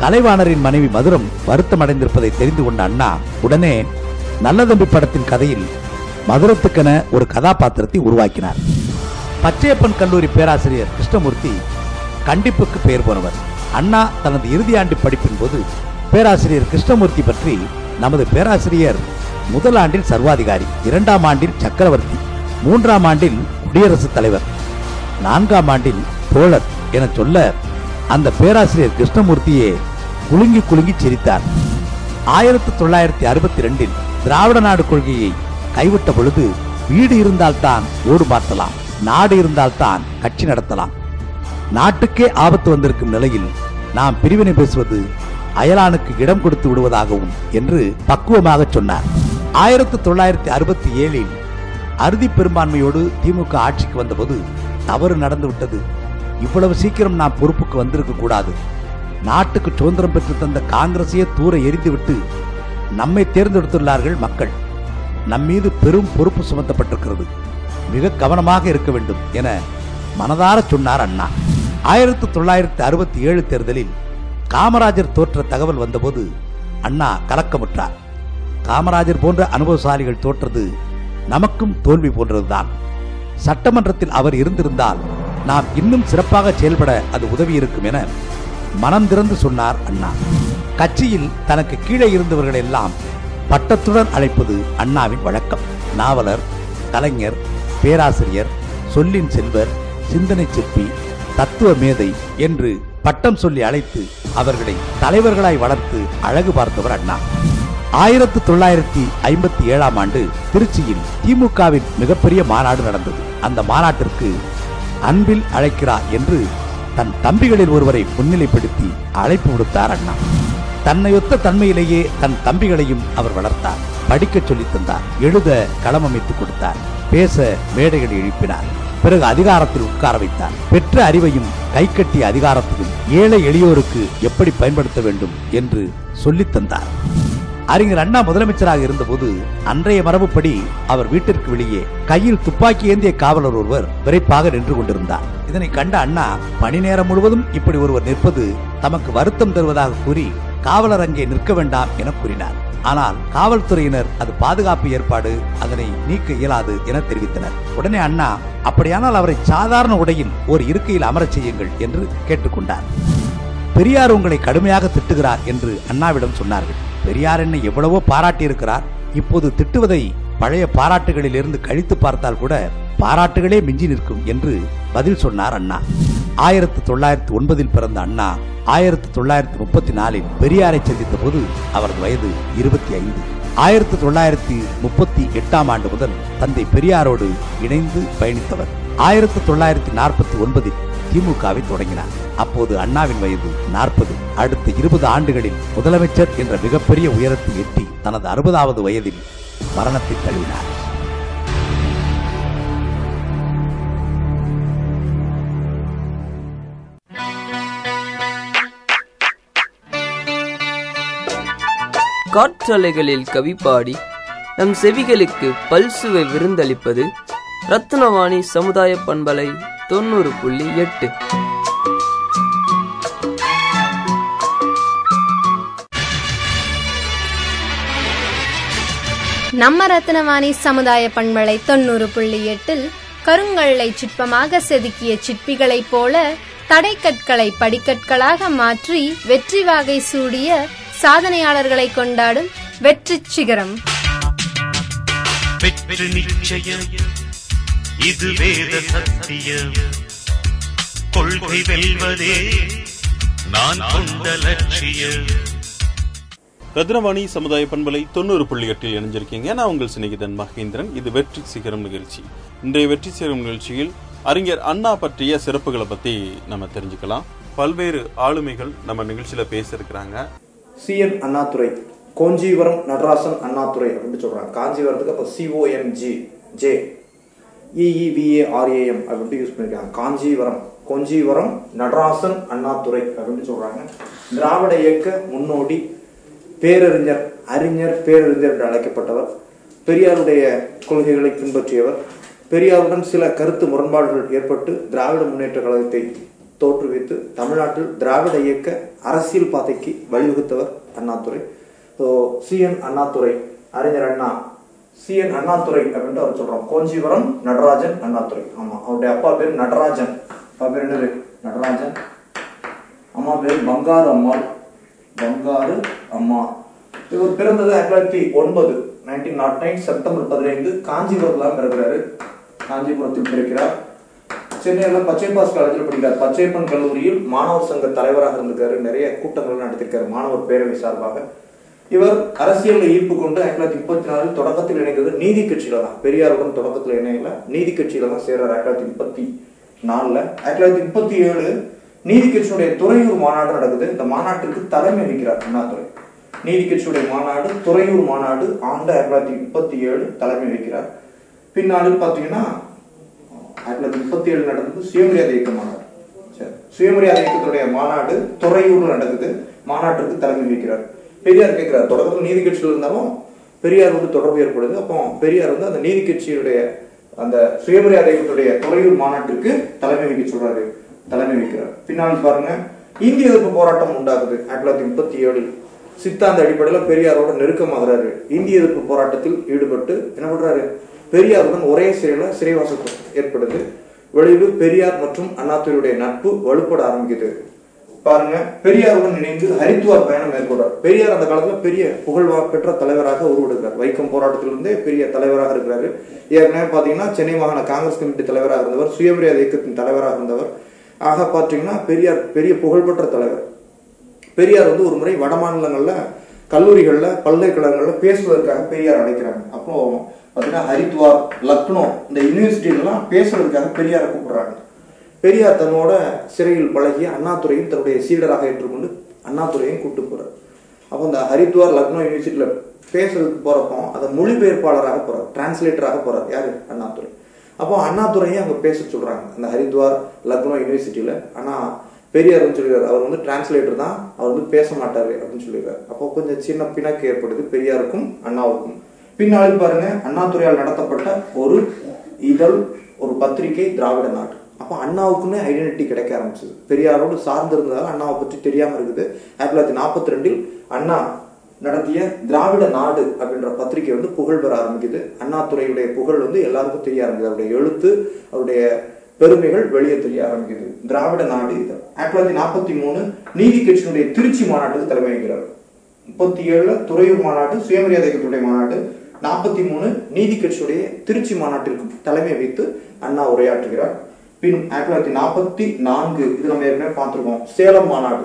கலைவாணரின் மனைவி மதுரம் வருத்தம் அடைந்திருப்பதை தெரிந்து கொண்ட அண்ணா உடனே நல்லதம்பி படத்தின் கதையில் மதுரத்துக்கென ஒரு கதாபாத்திரத்தை உருவாக்கினார். பச்சையப்பன் கல்லூரி பேராசிரியர் கிருஷ்ணமூர்த்தி கண்டிப்புக்கு பெயர் போனவர். அண்ணா தனது இறுதியாண்டு படிப்பின் போது பேராசிரியர் கிருஷ்ணமூர்த்தி பற்றி நமது பேராசிரியர் முதல் ஆண்டில் சர்வாதிகாரி இரண்டாம் ஆண்டில் சக்கரவர்த்தி மூன்றாம் ஆண்டில் குடியரசுத் தலைவர் நான்காம் ஆண்டில் தோழர் என சொல்ல அந்த பேராசிரியர் கிருஷ்ணமூர்த்தியே குலுங்கி குலுங்கி சிரித்தார். ஆயிரத்தி தொள்ளாயிரத்தி அறுபத்தி ரெண்டில் திராவிட நாடு கொள்கையை கைவிட்ட பொழுது வீடு இருந்தால்தான் ஓடு மாற்றலாம் நாடு இருந்தால்தான் கட்சி நடத்தலாம். நாட்டுக்கே ஆபத்து வந்திருக்கும் நிலையில் நாம் பிரிவினை பேசுவது அயலானுக்கு இடம் கொடுத்து விடுவதாகவும் என்று பக்குவமாக சொன்னார். ஆயிரத்தி தொள்ளாயிரத்தி அறுபத்தி ஏழில் அறுதி பெரும்பான்மையோடு திமுக ஆட்சிக்கு வந்தபோது தவறு நடந்துவிட்டது. இவ்வளவு சீக்கிரம் நாம் பொறுப்புக்கு வந்திருக்க கூடாது. நாட்டுக்கு சுதந்திரம் பெற்று தந்த காங்கிரசையே தூர எரிந்துவிட்டு நம்மை தேர்ந்தெடுத்துள்ளார்கள் மக்கள். நம் மீது பெரும் பொறுப்பு சுமத்தப்பட்டிருக்கிறது. மிக கவனமாக இருக்க வேண்டும் என மனதார சொன்னார் அண்ணா. ஆயிரத்தி தொள்ளாயிரத்தி அறுபத்தி ஏழு தேர்தலில் காமராஜர் தோற்ற தகவல் வந்தபோது அண்ணா கலக்கமுற்றார். காமராஜர் போன்ற அனுபவசாலிகள் தோற்றது நமக்கும் தோல்வி போன்றதுதான். சட்டமன்றத்தில் அவர் இருந்திருந்தால் நாம் இன்னும் சிறப்பாக செயல்பட அது உதவி இருக்கும் என மனம் திறந்து சொன்னார் அண்ணா. கட்சியில் தனக்கு கீழே இருந்தவர்கள் எல்லாம் பட்டத்துடன் அழைப்பது அண்ணாவின் வழக்கம். நாவலர் கலைஞர் பேராசிரியர் சொல்லின் செல்வர் சிந்தனை சிற்பி தத்துவ மேதை என்று பட்டம் சொல்லி அழைத்து அவர்களை தலைவர்களாய் வளர்த்து அழகு பார்த்தவர் அண்ணா. ஆயிரத்து தொள்ளாயிரத்தி ஐம்பத்தி ஏழாம் ஆண்டு திருச்சியில் திமுகவின் மிகப்பெரிய மாநாடு நடந்தது. அந்த மாநாட்டிற்கு அன்பில் அழைக்கிறார் என்று தன் தம்பிகளில் ஒருவரை முன்னிலைப்படுத்தி அழைப்பு விடுத்தார் அண்ணா. தன்னையொத்த தன்மையிலேயே தன் தம்பிகளையும் அவர் வளர்த்தார். படிக்கச் சொல்லித் தந்தார். எழுத களமமைத்துக் கொடுத்தார். பேச மேடைகளை எழுப்பினார். பிறகு அதிகாரத்தில் உட்கார வைத்தார். பெற்ற அறிவையும் கைக்கட்டிய அதிகாரத்தையும் ஏழை எளியோருக்கு எப்படி பயன்படுத்த வேண்டும் என்று சொல்லித் தந்தார். அறிஞர் அண்ணா முதலமைச்சராக இருந்தபோது அன்றைய மரபுப்படி அவர் வீட்டிற்கு வெளியே கையில் துப்பாக்கி ஏந்திய காவலர் ஒருவர் விரைப்பாக நின்று கொண்டிருந்தார். இதனை கண்ட அண்ணா பணி நேரம் முழுவதும் இப்படி ஒருவர் நிற்பது தமக்கு வருத்தம் தருவதாக கூறி காவலர் அங்கே நிற்க வேண்டாம் என கூறினார். ஆனால் காவல்துறையினர் அது பாதுகாப்பு ஏற்பாடு அதனை நீக்க இயலாது என தெரிவித்தனர். உடனே அண்ணா அப்படியானால் அவரை சாதாரண உடையில் ஒரு இருக்கையில் அமரச் செய்யுங்கள் என்று கேட்டுக்கொண்டார். பெரியார் உங்களை கடுமையாக திட்டுகிறார் என்று அண்ணாவிடம் சொன்னார்கள். பெரியார் என்னை எவ்வளவோ பாராட்டியிருக்கிறார். இப்போது திட்டுவதை பழைய பாராட்டுகளில் இருந்து கழித்து பார்த்தால் கூட பாராட்டுகளே மிஞ்சி நிற்கும் என்று பதில் சொன்னார் அண்ணா. ஆயிரத்தி தொள்ளாயிரத்தி ஒன்பதில் பிறந்த அண்ணா ஆயிரத்தி தொள்ளாயிரத்தி முப்பத்தி நாலில் பெரியாரை சந்தித்த போது அவரது வயது இருபத்தி ஐந்து. ஆயிரத்தி தொள்ளாயிரத்தி முப்பத்தி எட்டாம் ஆண்டு முதல் தந்தை பெரியாரோடு இணைந்து பயணித்தவர். ஆயிரத்தி தொள்ளாயிரத்தி நாற்பத்தி ஒன்பதில் திமுகவை தொடங்கினார். அப்போது அண்ணாவின் வயது நாற்பது. அடுத்த இருபது ஆண்டுகளில் முதலமைச்சர் என்ற மிகப்பெரிய உயரத்தை எட்டி தனது அறுபதாவது வயதில் மரணத்தை தழுவினார் காற்றலைகளில் கவி பாடி நம் செவிகளுக்கு பல்சுவை விருந்தளிப்பது ரத்னவாணி சமுதாய பண்பலை தொண்ணூறு புள்ளி எட்டு. நம்ம ரத்னவாணி சமுதாய பண்பலை தொண்ணூறு புள்ளி எட்டில் கருங்கல்லை சிற்பமாக செதுக்கிய சிற்பிகளைப் போல தடைக்கற்களை படிக்கற்களாக மாற்றி வெற்றி வாகை சூடிய சாதனையாளர்களை கொண்டாடும் வெற்றி சிகரம் வெற்றி நிச்சயம். இது வேத சத்தியம். கொள்கை வெல்வதே நான் கொண்ட லட்சியம். ரத்னவாணி சமுதாய பண்பலை தொண்ணூறு புள்ளி எட்டில் இணைஞ்சிருக்கீங்க. நான் உங்கள் சிநேகிதன் மகேந்திரன். இது வெற்றி சிகரம் நிகழ்ச்சி. இன்றைய வெற்றி சிகரம் நிகழ்ச்சியில் அறிஞர் அண்ணா பற்றிய சிறப்புகளை பத்தி நம்ம தெரிஞ்சுக்கலாம். பல்வேறு ஆளுமைகள் நம்ம நிகழ்ச்சியில பேச இருக்கிறாங்க சிஎன் அண்ணாதுரை கோஞ்சிவரம் நடராசன் அண்ணாதுரை அப்படின்னு சொல்றாங்க. காஞ்சிபுரத்துக்கு அப்போ சிஓஎம்ஜி ஜே இஇவிஏஆர்ஏஎம் அப்படின்ட்டு யூஸ் பண்ணியிருக்காங்க காஞ்சிவரம் கொஞ்சிவரம் நடராசன் அண்ணாதுரை அப்படின்னு சொல்றாங்க. திராவிட இயக்க முன்னோடி பேரறிஞர் அறிஞர் பேரறிஞர் என்று அழைக்கப்பட்டவர். பெரியாருடைய கொள்கைகளை பின்பற்றியவர். பெரியாருடன் சில கருத்து முரண்பாடுகள் ஏற்பட்டு திராவிட முன்னேற்ற கழகத்தை தோற்றுவித்து தமிழ்நாட்டில் திராவிட இயக்க அரசியல் பாதைக்கு வழிவகுத்தவர் அண்ணாதுரை. ஸோ சிஎன் அண்ணாதுரை அறிஞர் அண்ணா சிஎன் அண்ணாதுரை அப்படின்ட்டு அவர் சொல்றோம் கோஞ்சிபுரம் நடராஜன் அண்ணாதுரை. ஆமா அவருடைய அப்பா பேர் நடராஜன். அப்பா பேர் என்னது? நடராஜன். அம்மா பேர் பங்காரு அம்மாள். பங்காரு அம்மா. இவர் பிறந்தது ஆயிரத்தி தொள்ளாயிரத்தி ஒன்பது நைன்டீன் நாட் நைன் செப்டம்பர் பதினைந்து காஞ்சிபுரத்தில் பிறக்கிறாரு. காஞ்சிபுரத்தில் பிறக்கிறார். சென்னையில் பச்சைப்பாஸ் காலேஜில் படிக்கிறார். பச்சைப்பன் கல்லூரியில் மாணவர் சங்க தலைவராக இருந்திருக்காரு. நிறைய கூட்டங்கள் நடத்திருக்காரு. மாணவர் பேரவை சார்பாக. இவர் அரசியலில் ஈர்ப்பு கொண்டு ஆயிரத்தி தொள்ளாயிரத்தி முப்பத்தி நாலில் தொடக்கத்தில் இணைந்தது நீதி கட்சியில தான். பெரியாருடன் தொடக்கத்தில் இணையல நீதி கட்சியில தான் சேர்றார் ஆயிரத்தி தொள்ளாயிரத்தி முப்பத்தி நாலுல. ஆயிரத்தி தொள்ளாயிரத்தி முப்பத்தி ஏழு நீதி கட்சியுடைய துறையூர் மாநாடு நடக்குது. இந்த மாநாட்டிற்கு தலைமை வகிக்கிறார் அண்ணாதுரை. நீதி கட்சியுடைய மாநாடு துறையூர் மாநாடு ஆண்டு ஆயிரத்தி தொள்ளாயிரத்தி முப்பத்தி ஏழு தலைமை வகிக்கிறார். பின்னாளில் பாத்தீங்கன்னா ஆயிரத்தி தொள்ளாயிரத்தி முப்பத்தி ஏழு நடந்தது சுயமரியாதை இயக்க மாநாடு. சரி சுயமரியாதை இயக்கத்துடைய மாநாடு துறையூர்ல நடக்குது. மாநாட்டிற்கு தலைமை வகிக்கிறார். பெரியார் கேட்கிறார். தொடக்கத்தில் நீதி கட்சியில் இருந்தாலும் வந்து தொடர்பு ஏற்படுது. அப்போ பெரியார் வந்து அந்த நீதி கட்சியுடைய அந்த சுயமரியாதைகளுடைய இயக்கத்துடைய துறையூர் மாநாட்டிற்கு தலைமை வைக்க சொல்றாரு. தலைமை வைக்கிறார் பின்னால் பாருங்க இந்திய எதிர்ப்பு போராட்டம் உண்டாகுது. ஆயிரத்தி தொள்ளாயிரத்தி முப்பத்தி ஏழில் சித்தாந்த அடிப்படையில் பெரியாரோட நெருக்கமாகிறாரு. இந்திய எதிர்ப்பு போராட்டத்தில் ஈடுபட்டு என்ன பண்றாரு? பெரியாருடன் ஒரே சிறையில சிறைவாசம் ஏற்படுது. விளைவு பெரியார் மற்றும் அண்ணாத்துறையுடைய நட்பு வலுப்பட ஆரம்பிக்குது. பாருங்க பெரியாருடன் இணைந்து ஹரித்துவார் பயணம் மேற்கொள்றார் பெரியார் அந்த காலத்துல பெரிய புகழ் பெற்ற தலைவராக உருவெடுக்கிறார். வைக்கம் போராட்டத்திலிருந்தே பெரிய தலைவராக இருக்கிறாரு. ஏற்கனவே பாத்தீங்கன்னா சென்னை மாகாண காங்கிரஸ் கமிட்டி தலைவராக இருந்தவர் சுயமரியாதை இயக்கத்தின் தலைவராக இருந்தவர். ஆக பாத்தீங்கன்னா பெரியார் பெரிய புகழ்பெற்ற தலைவர். பெரியார் வந்து ஒரு முறை வட மாநிலங்கள்ல கல்லூரிகள்ல பல்கலைக்கழகங்கள்ல பேசுவதற்காக பெரியார் அழைக்கிறாங்க. அப்போ பாத்தீங்கன்னா ஹரித்வார் லக்னோ இந்த யூனிவர்சிட்டிலாம் பேசுவதற்காக பெரியாரை கூப்பிடுறாங்க. பெரியார் தன்னோட சிறையில் பழகிய அண்ணாதுரையும் தன்னுடைய சீடராக ஏற்றுக்கொண்டு அண்ணாதுரையும் கூட்டு போறார். அப்போ இந்த ஹரித்வார் லக்னோ யூனிவர்சிட்டியில் பேசுறதுக்கு போறப்போ அதை மொழிபெயர்ப்பாளராக போறார் டிரான்ஸ்லேட்டராக போறார். யாரு? அண்ணாதுரை. அப்போ அண்ணாதுரையும் அங்கே பேச சொல்றாங்க. அந்த ஹரித்வார் லக்னோ யூனிவர்சிட்டியில ஆனா பெரியார்னு சொல்லிடுறாரு. அவர் வந்து டிரான்ஸ்லேட்டர் தான். அவர் வந்து பேச மாட்டாரு அப்படின்னு சொல்லிடுறாரு. அப்போ கொஞ்சம் சின்ன பிணக்கு ஏற்படுது பெரியாருக்கும் அண்ணாவுக்கும். பின்னாளில் பாருங்க அண்ணாதுரையால் நடத்தப்பட்ட ஒரு இதழ் ஒரு பத்திரிகை திராவிட நாடு. அப்போ அண்ணாவுக்குன்னு ஐடென்டிட்டி கிடைக்க ஆரம்பிச்சது. பெரியாரோடு சார்ந்து இருந்ததால் அண்ணாவை பற்றி தெரியாமல் இருக்குது. ஆயிரத்தி தொள்ளாயிரத்தி நாற்பத்தி ரெண்டில் அண்ணா நடத்திய திராவிட நாடு அப்படின்ற பத்திரிகை வந்து புகழ் பெற ஆரம்பிக்குது. அண்ணாதுரையுடைய புகழ் வந்து எல்லாருக்கும் தெரிய ஆரம்பிக்குது. அவருடைய எழுத்து அவருடைய பெருமைகள் வெளியே தெரிய ஆரம்பிக்குது. திராவிட நாடு இது. ஆயிரத்தி தொள்ளாயிரத்தி நாற்பத்தி மூணு நீதி கட்சியினுடைய திருச்சி மாநாட்டுக்கு தலைமை வகிக்கிறார். முப்பத்தி ஏழுல துறையூர் மாநாட்டு சுயமரியாதை கட்சியுடைய மாநாடு நாற்பத்தி மூணு நீதி கட்சியுடைய திருச்சி மாநாட்டிற்கு தலைமை வைத்து அண்ணா உரையாற்றுகிறார். பின் ஆயிரத்தி தொள்ளாயிரத்தி நாற்பத்தி நான்கு இது நம்ம ஏற்கனவே சேலம் மாநாடு.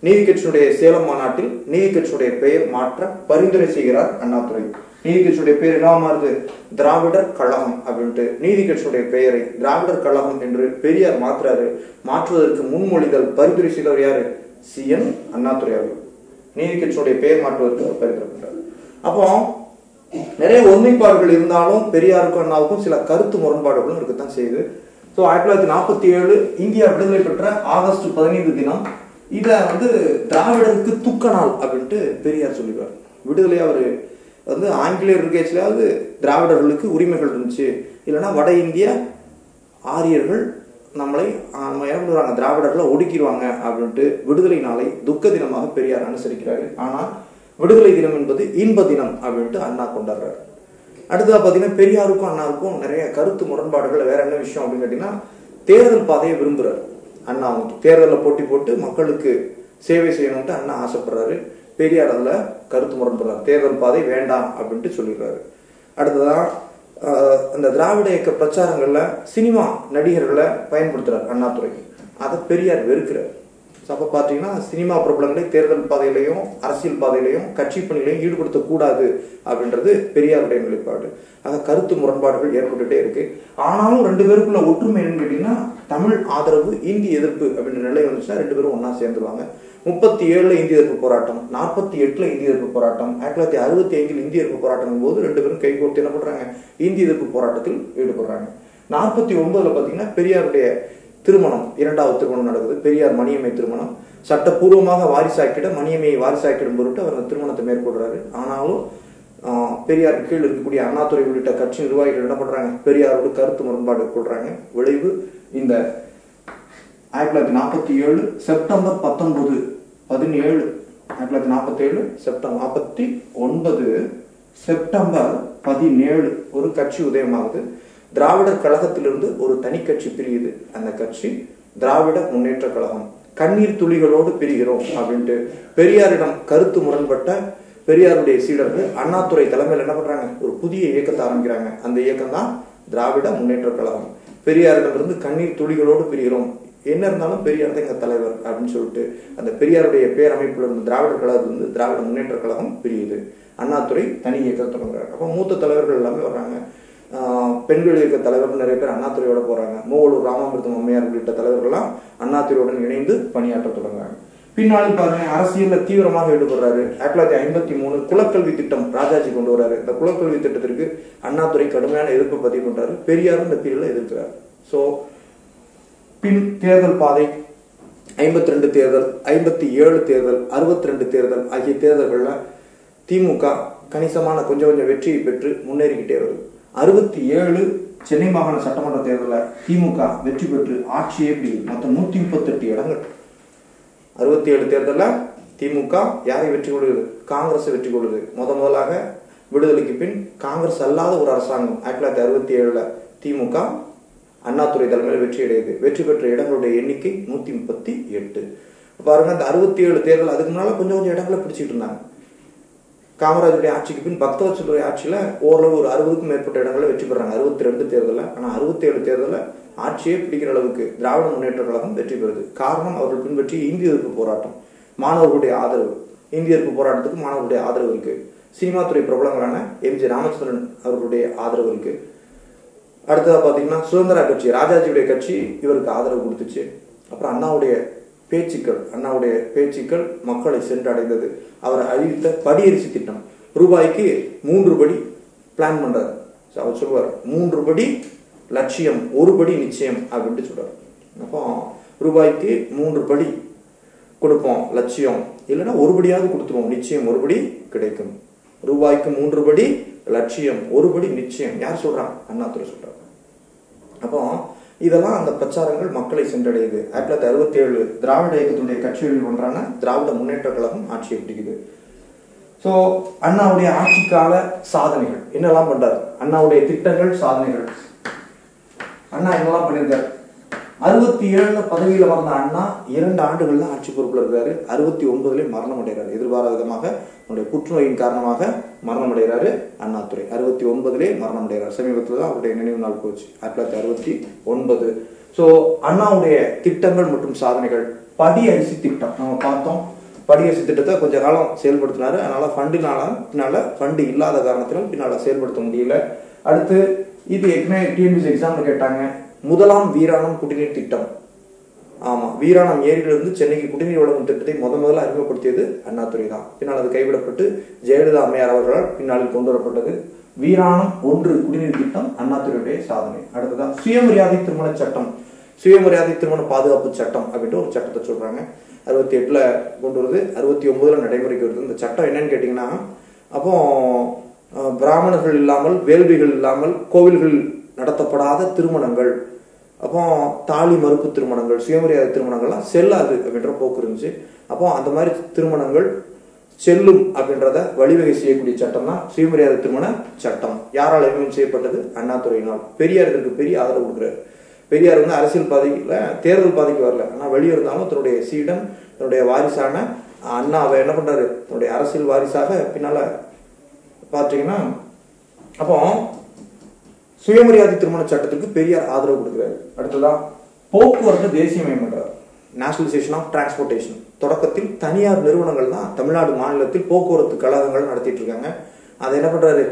நீதி கட்சியுடைய சேலம் மாநாட்டில் நீதி கட்சியுடைய பெயர் மாற்ற பரிந்துரை செய்கிறார் அண்ணாதுரை. நீதி கட்சியுடைய பெயர் என்ன மாறுது? திராவிடர் கழகம் அப்படின்ட்டு. நீதி கட்சியுடைய பெயரை திராவிடர் கழகம் என்று பெரியார் மாற்றுறாரு மாற்றுவதற்கு முன்மொழிதல் பரிந்துரை செய்தவர் யாரு? சி. என். அண்ணாதுரை அவர்கள். நீதி கட்சியுடைய பெயர் மாற்றுவதற்கு அவர் பரிந்துரை பண்றாரு அப்போ நிறைய ஒருமைப்பாடுகள் இருந்தாலும் பெரியாருக்கும் அண்ணாவுக்கும் சில கருத்து முரண்பாடுகளும் இருக்கத்தான் செய்யுது. ஸோ ஆயிரத்தி தொள்ளாயிரத்தி நாற்பத்தி ஏழு இந்தியா விடுதலை பெற்ற ஆகஸ்ட் பதினைந்து தினம் இதை வந்து திராவிடருக்கு துக்க நாள் அப்படின்ட்டு பெரியார் சொல்லிடுவார் விடுதலையாக அவர் வந்து ஆங்கிலேயர் இருக்கேச்சிலாவது திராவிடர்களுக்கு உரிமைகள் இருந்துச்சு. இல்லைன்னா வட இந்திய ஆரியர்கள் நம்மளை நம்ம என்ன பண்ணுறாங்க திராவிடர்களை ஒடுக்கிடுவாங்க அப்படின்ட்டு விடுதலை நாளை துக்க தினமாக பெரியார் அனுசரிக்கிறார்கள் ஆனால் விடுதலை தினம் என்பது இன்ப தினம் அப்படின்ட்டு அண்ணா கொண்டாடுறாரு. அடுத்ததாக பார்த்தீங்கன்னா பெரியாருக்கும் அண்ணாருக்கும் நிறைய கருத்து முரண்பாடுகள் வேற என்ன விஷயம் அப்படின்னு கேட்டீங்கன்னா தேர்தல் பாதையை விரும்புகிறார் அண்ணா வந்து தேர்தலில் போட்டி போட்டு மக்களுக்கு சேவை செய்யணும்ட்டு அண்ணா ஆசைப்படுறாரு. பெரியார் அதில் கருத்து முரண்படுறார். தேர்தல் பாதை வேண்டாம் அப்படின்ட்டு சொல்லிடுறாரு. அடுத்ததான் அந்த திராவிட இயக்க பிரச்சாரங்களில் சினிமா நடிகர்களை பயன்படுத்துகிறார் அண்ணாதுறை அதை பெரியார் வெறுக்கிறார். அப்போ பார்த்தீங்கன்னா சினிமா பிரபலங்களை தேர்தல் பாதையிலையும் அரசியல் பாதையிலையும் கட்சி பணிகளையும் ஈடுபடுத்தக்கூடாது அப்படின்றது பெரியாருடைய நிலைப்பாடு. ஆக கருத்து முரண்பாடுகள் ஏற்பட்டுட்டே இருக்கு. ஆனாலும் ரெண்டு பேருக்குள்ள ஒற்றுமை என்னன்னு கேட்டீங்கன்னா தமிழ் ஆதரவு இந்தி எதிர்ப்பு அப்படின்ற நிலை வந்துச்சுன்னா ரெண்டு பேரும் ஒன்றா சேர்ந்துருவாங்க. முப்பத்தி ஏழுல இந்திய எதிர்ப்பு போராட்டம் நாற்பத்தி எட்டுல இந்திய எதிர்ப்பு போராட்டம் ஆயிரத்தி தொள்ளாயிரத்தி அறுபத்தி ஐந்தில் இந்திய எதிர்ப்பு போராட்டம் போது ரெண்டு பேரும் கைகோர்த்து என்ன பண்றாங்க? இந்திய எதிர்ப்பு போராட்டத்தில் ஈடுபடுறாங்க. நாற்பத்தி ஒன்பதுல பாத்தீங்கன்னா பெரியாருடைய திருமணம் இரண்டாவது திருமணம் நடக்குது. பெரியார் மணியம்மை திருமணம். சட்டப்பூர்வமாக வாரிசாக்கிட மணியம்மையை வாரிசாக்கிடும் பொருட்டு அவர் அந்த திருமணத்தை மேற்கொள்றாரு. ஆனாலும் ஆஹ், பெரியார் கீழ் இருக்கக்கூடிய அண்ணாதுறை உள்ளிட்ட கட்சி நிர்வாகிகள் என்ன பண்றாங்க? பெரியாரோடு கருத்து முரண்பாடு கொள்றாங்க. விளைவு இந்த ஆயிரத்தி தொள்ளாயிரத்தி நாற்பத்தி ஏழு செப்டம்பர் பத்தொன்பது பதினேழு ஆயிரத்தி தொள்ளாயிரத்தி நாற்பத்தி ஏழு செப்டம்பர் நாற்பத்தி ஒன்பது செப்டம்பர் பதினேழு ஒரு கட்சி உதயமாகுது. திராவிடர் கழகத்திலிருந்து ஒரு தனி கட்சி பிரியுது. அந்த கட்சி திராவிட முன்னேற்ற கழகம். கண்ணீர் துளிகளோடு பிரிகிறோம் அப்படின்ட்டு பெரியாரிடம் கருத்து முரண்பட்ட பெரியாருடைய சீடர்கள் அண்ணாத்துறை தலைமையில் என்ன பண்றாங்க? ஒரு புதிய இயக்கத்தை ஆரம்பிக்கிறாங்க. அந்த இயக்கம் தான் திராவிட முன்னேற்ற கழகம். பெரியாரிடமிருந்து கண்ணீர் துளிகளோடு பிரிகிறோம். என்ன இருந்தாலும் பெரியார் தான் எங்க தலைவர் அப்படின்னு சொல்லிட்டு அந்த பெரியாருடைய பேரமைப்புல இருந்து திராவிடர் கழகத்துல இருந்து திராவிட முன்னேற்ற கழகம் பிரியுது. அண்ணாத்துறை தனி இயக்கம் தொடங்குறாரு. அப்போ மூத்த தலைவர்கள் எல்லாமே வர்றாங்க. பெண்கள் இயக்க தலைவர்கள் நிறைய பேர் அண்ணாத்துறையோட போறாங்க. மூவலூர் ராமாமிருதம் அம்மையார் உள்ளிட்ட தலைவர்கள்லாம் அண்ணாத்துறையுடன் இணைந்து பணியாற்ற தொடங்குறாங்க. பின்னாலும் பாருங்க அரசியல்ல தீவிரமாக ஈடுபடுறாரு. ஆயிரத்தி தொள்ளாயிரத்தி ஐம்பத்தி மூணு குலக்கல்வி திட்டம் ராஜாஜி கொண்டு வர்றாரு இந்த குலக்கல்வி திட்டத்திற்கு அண்ணாதுரை கடுமையான எதிர்ப்பு பதிவு பண்றாரு. பெரியாரும் இந்த பீரியட்ல எதிர்க்கிறார். சோ பின் தேர்தல் பாதை ஐம்பத்தி ரெண்டு தேர்தல் ஐம்பத்தி ஏழு தேர்தல் அறுபத்தி ரெண்டு தேர்தல் ஆகிய தேர்தல்கள்ல திமுக கணிசமான கொஞ்சம் கொஞ்சம் வெற்றியை பெற்று முன்னேறிக்கிட்டே வருது. அறுபத்தி ஏழு சென்னை மாகாண சட்டமன்ற தேர்தலில் திமுக வெற்றி பெற்று ஆட்சியே பிடிக்குது மொத்தம் நூத்தி முப்பத்தெட்டு இடங்கள். அறுபத்தி ஏழு தேர்தலில் திமுக யாரை வெற்றி கொள்ளுது காங்கிரஸ் வெற்றி கொள்ளுது முத முதலாக விடுதலைக்கு பின் காங்கிரஸ் அல்லாத ஒரு அரசாங்கம் ஆயிரத்தி தொள்ளாயிரத்தி அறுபத்தி ஏழுல திமுக அண்ணாதுறை தலைமையில் வெற்றி அடையுது. வெற்றி பெற்ற இடங்களுடைய எண்ணிக்கை நூத்தி முப்பத்தி எட்டு. பாருங்க அந்த அறுபத்தி ஏழு தேர்தல் அதுக்கு முன்னால கொஞ்சம் கொஞ்சம் இடங்களை பிடிச்சிட்டு இருந்தாங்க. காமராஜருடைய ஆட்சிக்கு பின் பக்தவச்சலுடைய ஆட்சியில் ஓரளவு ஒரு அறுபதுக்கும் மேற்பட்ட இடங்களை வெற்றி பெறாங்க. அறுபத்தி ரெண்டு தேர்தலில். ஆனால் அறுபத்தி ஏழு தேர்தலில் ஆட்சியே பிடிக்கிற அளவுக்கு திராவிட முன்னேற்ற கழகம் வெற்றி பெறுது. காரணம் அவர்கள் பின்பற்றிய இந்திய எதிர்ப்பு போராட்டம். மாணவர்களுடைய ஆதரவு. இந்திய எதிர்ப்பு போராட்டத்துக்கு மாணவர்களுடைய ஆதரவு இருக்கு. சினிமா துறை பிரபலங்களான எம் ஜி ராமச்சந்திரன் அவர்களுடைய ஆதரவு இருக்கு. அடுத்ததாக பார்த்தீங்கன்னா சுதந்திரா கட்சி ராஜாஜியுடைய கட்சி இவருக்கு ஆதரவு கொடுத்துச்சு. அப்புறம் அண்ணாவுடைய பேச்சுக்கள் அண்ணாவுடைய பேச்சுக்கள் மக்களை சென்றடைந்தது. அவர் அறிவித்த படியரிசி திட்டம். ரூபாய்க்கு மூன்று படி பிளான் பண்றாரு. அவர் சொல்லுவார் மூன்று படி லட்சியம் ஒரு படி நிச்சயம் அப்படின்ட்டு சொல்றாரு. அப்போ ரூபாய்க்கு மூன்று படி கொடுப்போம் லட்சியம். இல்லைன்னா ஒரு படியாவது கொடுத்துருவோம் நிச்சயம் ஒரு படி கிடைக்கும். ரூபாய்க்கு மூன்று படி லட்சியம் ஒரு படி நிச்சயம். யார் சொல்றான் அண்ணாத்துறை சொல்றாங்க அப்போ இதெல்லாம் அந்த பிரச்சாரங்கள் மக்களை சென்றடையுது. ஆயிரத்தி தொள்ளாயிரத்தி அறுபத்தி ஏழு திராவிட இயக்கத்துடைய கட்சிகளில் ஒன்றான திராவிட முன்னேற்ற கழகம் ஆட்சியை பிடிக்குது. ஸோ அண்ணாவுடைய ஆட்சி கால சாதனைகள். என்னெல்லாம் பண்றாரு? அண்ணாவுடைய திட்டங்கள் சாதனைகள். அண்ணா என்னெல்லாம் பண்ணியிருக்காரு? அறுபத்தி ஏழுல பதவியில வந்த அண்ணா இரண்டு ஆண்டுகள் தான் ஆட்சி பொறுப்புல இருக்காரு. அறுபத்தி ஒன்பதுல மரணம் அடைகிறாரு. எதிர்பாராத விதமாக அவருடைய புற்றுநோயின் காரணமாக மரணம் அடைகிறாரு அண்ணாதுரை அறுபத்தி ஒன்பதுலே மரணம் அடைகிறார். சமீபத்தில் தான் அவருடைய நினைவு நாள் போச்சு. ஆயிரத்தி தொள்ளாயிரத்தி அறுபத்தி ஒன்பது. ஸோ அண்ணாவுடைய திட்டங்கள் மற்றும் சாதனைகள் படி அரிசி திட்டம். நம்ம பார்த்தோம். படி அரிசி திட்டத்தை கொஞ்ச காலம் செயல்படுத்தினாரு. அதனால ஃபண்டுனால பின்னால ஃபண்டு இல்லாத காரணத்தினால் பின்னால செயல்படுத்த முடியல. அடுத்து இது ஏற்கனவே டிஎன்பிசி எக்ஸாம்ல கேட்டாங்க. முதலாம் வீராணம் குடிநீர் திட்டம். ஆமாம் வீராணம் ஏரியிலிருந்து சென்னைக்கு குடிநீர் வழங்கும் திட்டத்தை முத முதல்ல அறிமுகப்படுத்தியது அண்ணாதுரை தான். பின்னால் அது கைவிடப்பட்டு ஜெயலலிதா அம்மையார் அவர்களால் பின்னாளில் கொண்டு வரப்பட்டது. வீராணம் ஒன்று குடிநீர் திட்டம் அண்ணாதுரையுடைய சாதனை. அடுத்ததான் சுயமரியாதை திருமண சட்டம். சுயமரியாதை திருமண பாதுகாப்பு சட்டம் அப்படின்ட்டு ஒரு சட்டத்தை சொல்கிறாங்க அறுபத்தி எட்டில் கொண்டு வருது. அறுபத்தி ஒம்பதில் நடைமுறைக்கு வருது. இந்த சட்டம் என்னன்னு கேட்டிங்கன்னா அப்போ பிராமணர்கள் இல்லாமல் வேள்விகள் இல்லாமல் கோவில்கள் நடத்தப்படாத திருமணங்கள். அப்போ தாலி மறுப்பு திருமணங்கள் சுயமரியாதை திருமணங்கள்லாம் செல்லாது அப்படின்ற போக்கு இருந்துச்சு. அப்போ அந்த மாதிரி திருமணங்கள் செல்லும் அப்படின்றத வழிவகை செய்யக்கூடிய சட்டம் தான் சுயமரியாதை திருமண சட்டம். யாரால் அறிமுகம் செய்யப்பட்டது? அண்ணாதுரையினால் பெரியார் இதற்கு பெரிய ஆதரவு கொடுக்குறாரு. பெரியார் வந்து அரசியல் பாதையில் தேர்தல் பாதைக்கு வரல. ஆனால் வெளியே இருந்தாலும் தன்னுடைய சீடன் தன்னுடைய வாரிசான அண்ணா அவர் என்ன பண்றாரு? தன்னுடைய அரசியல் வாரிசாக பின்னால பார்த்தீங்கன்னா அப்போ சுயமரியாதை திருமண சட்டத்துக்கு பெரியார் ஆதரவு கொடுக்குறாரு. அடுத்ததா போக்குவரத்து தேசியமயம் பண்றாரு நேஷனலைசேஷன் ஆஃப் டிரான்ஸ்போர்ட்டேஷன் தொடக்கத்தில் தனியார் நிறுவனங்கள் தான் தமிழ்நாடு மாநிலத்தில் போக்குவரத்து கழகங்கள் நடத்திட்டு இருக்காங்க அதை என்ன பண்றாரு?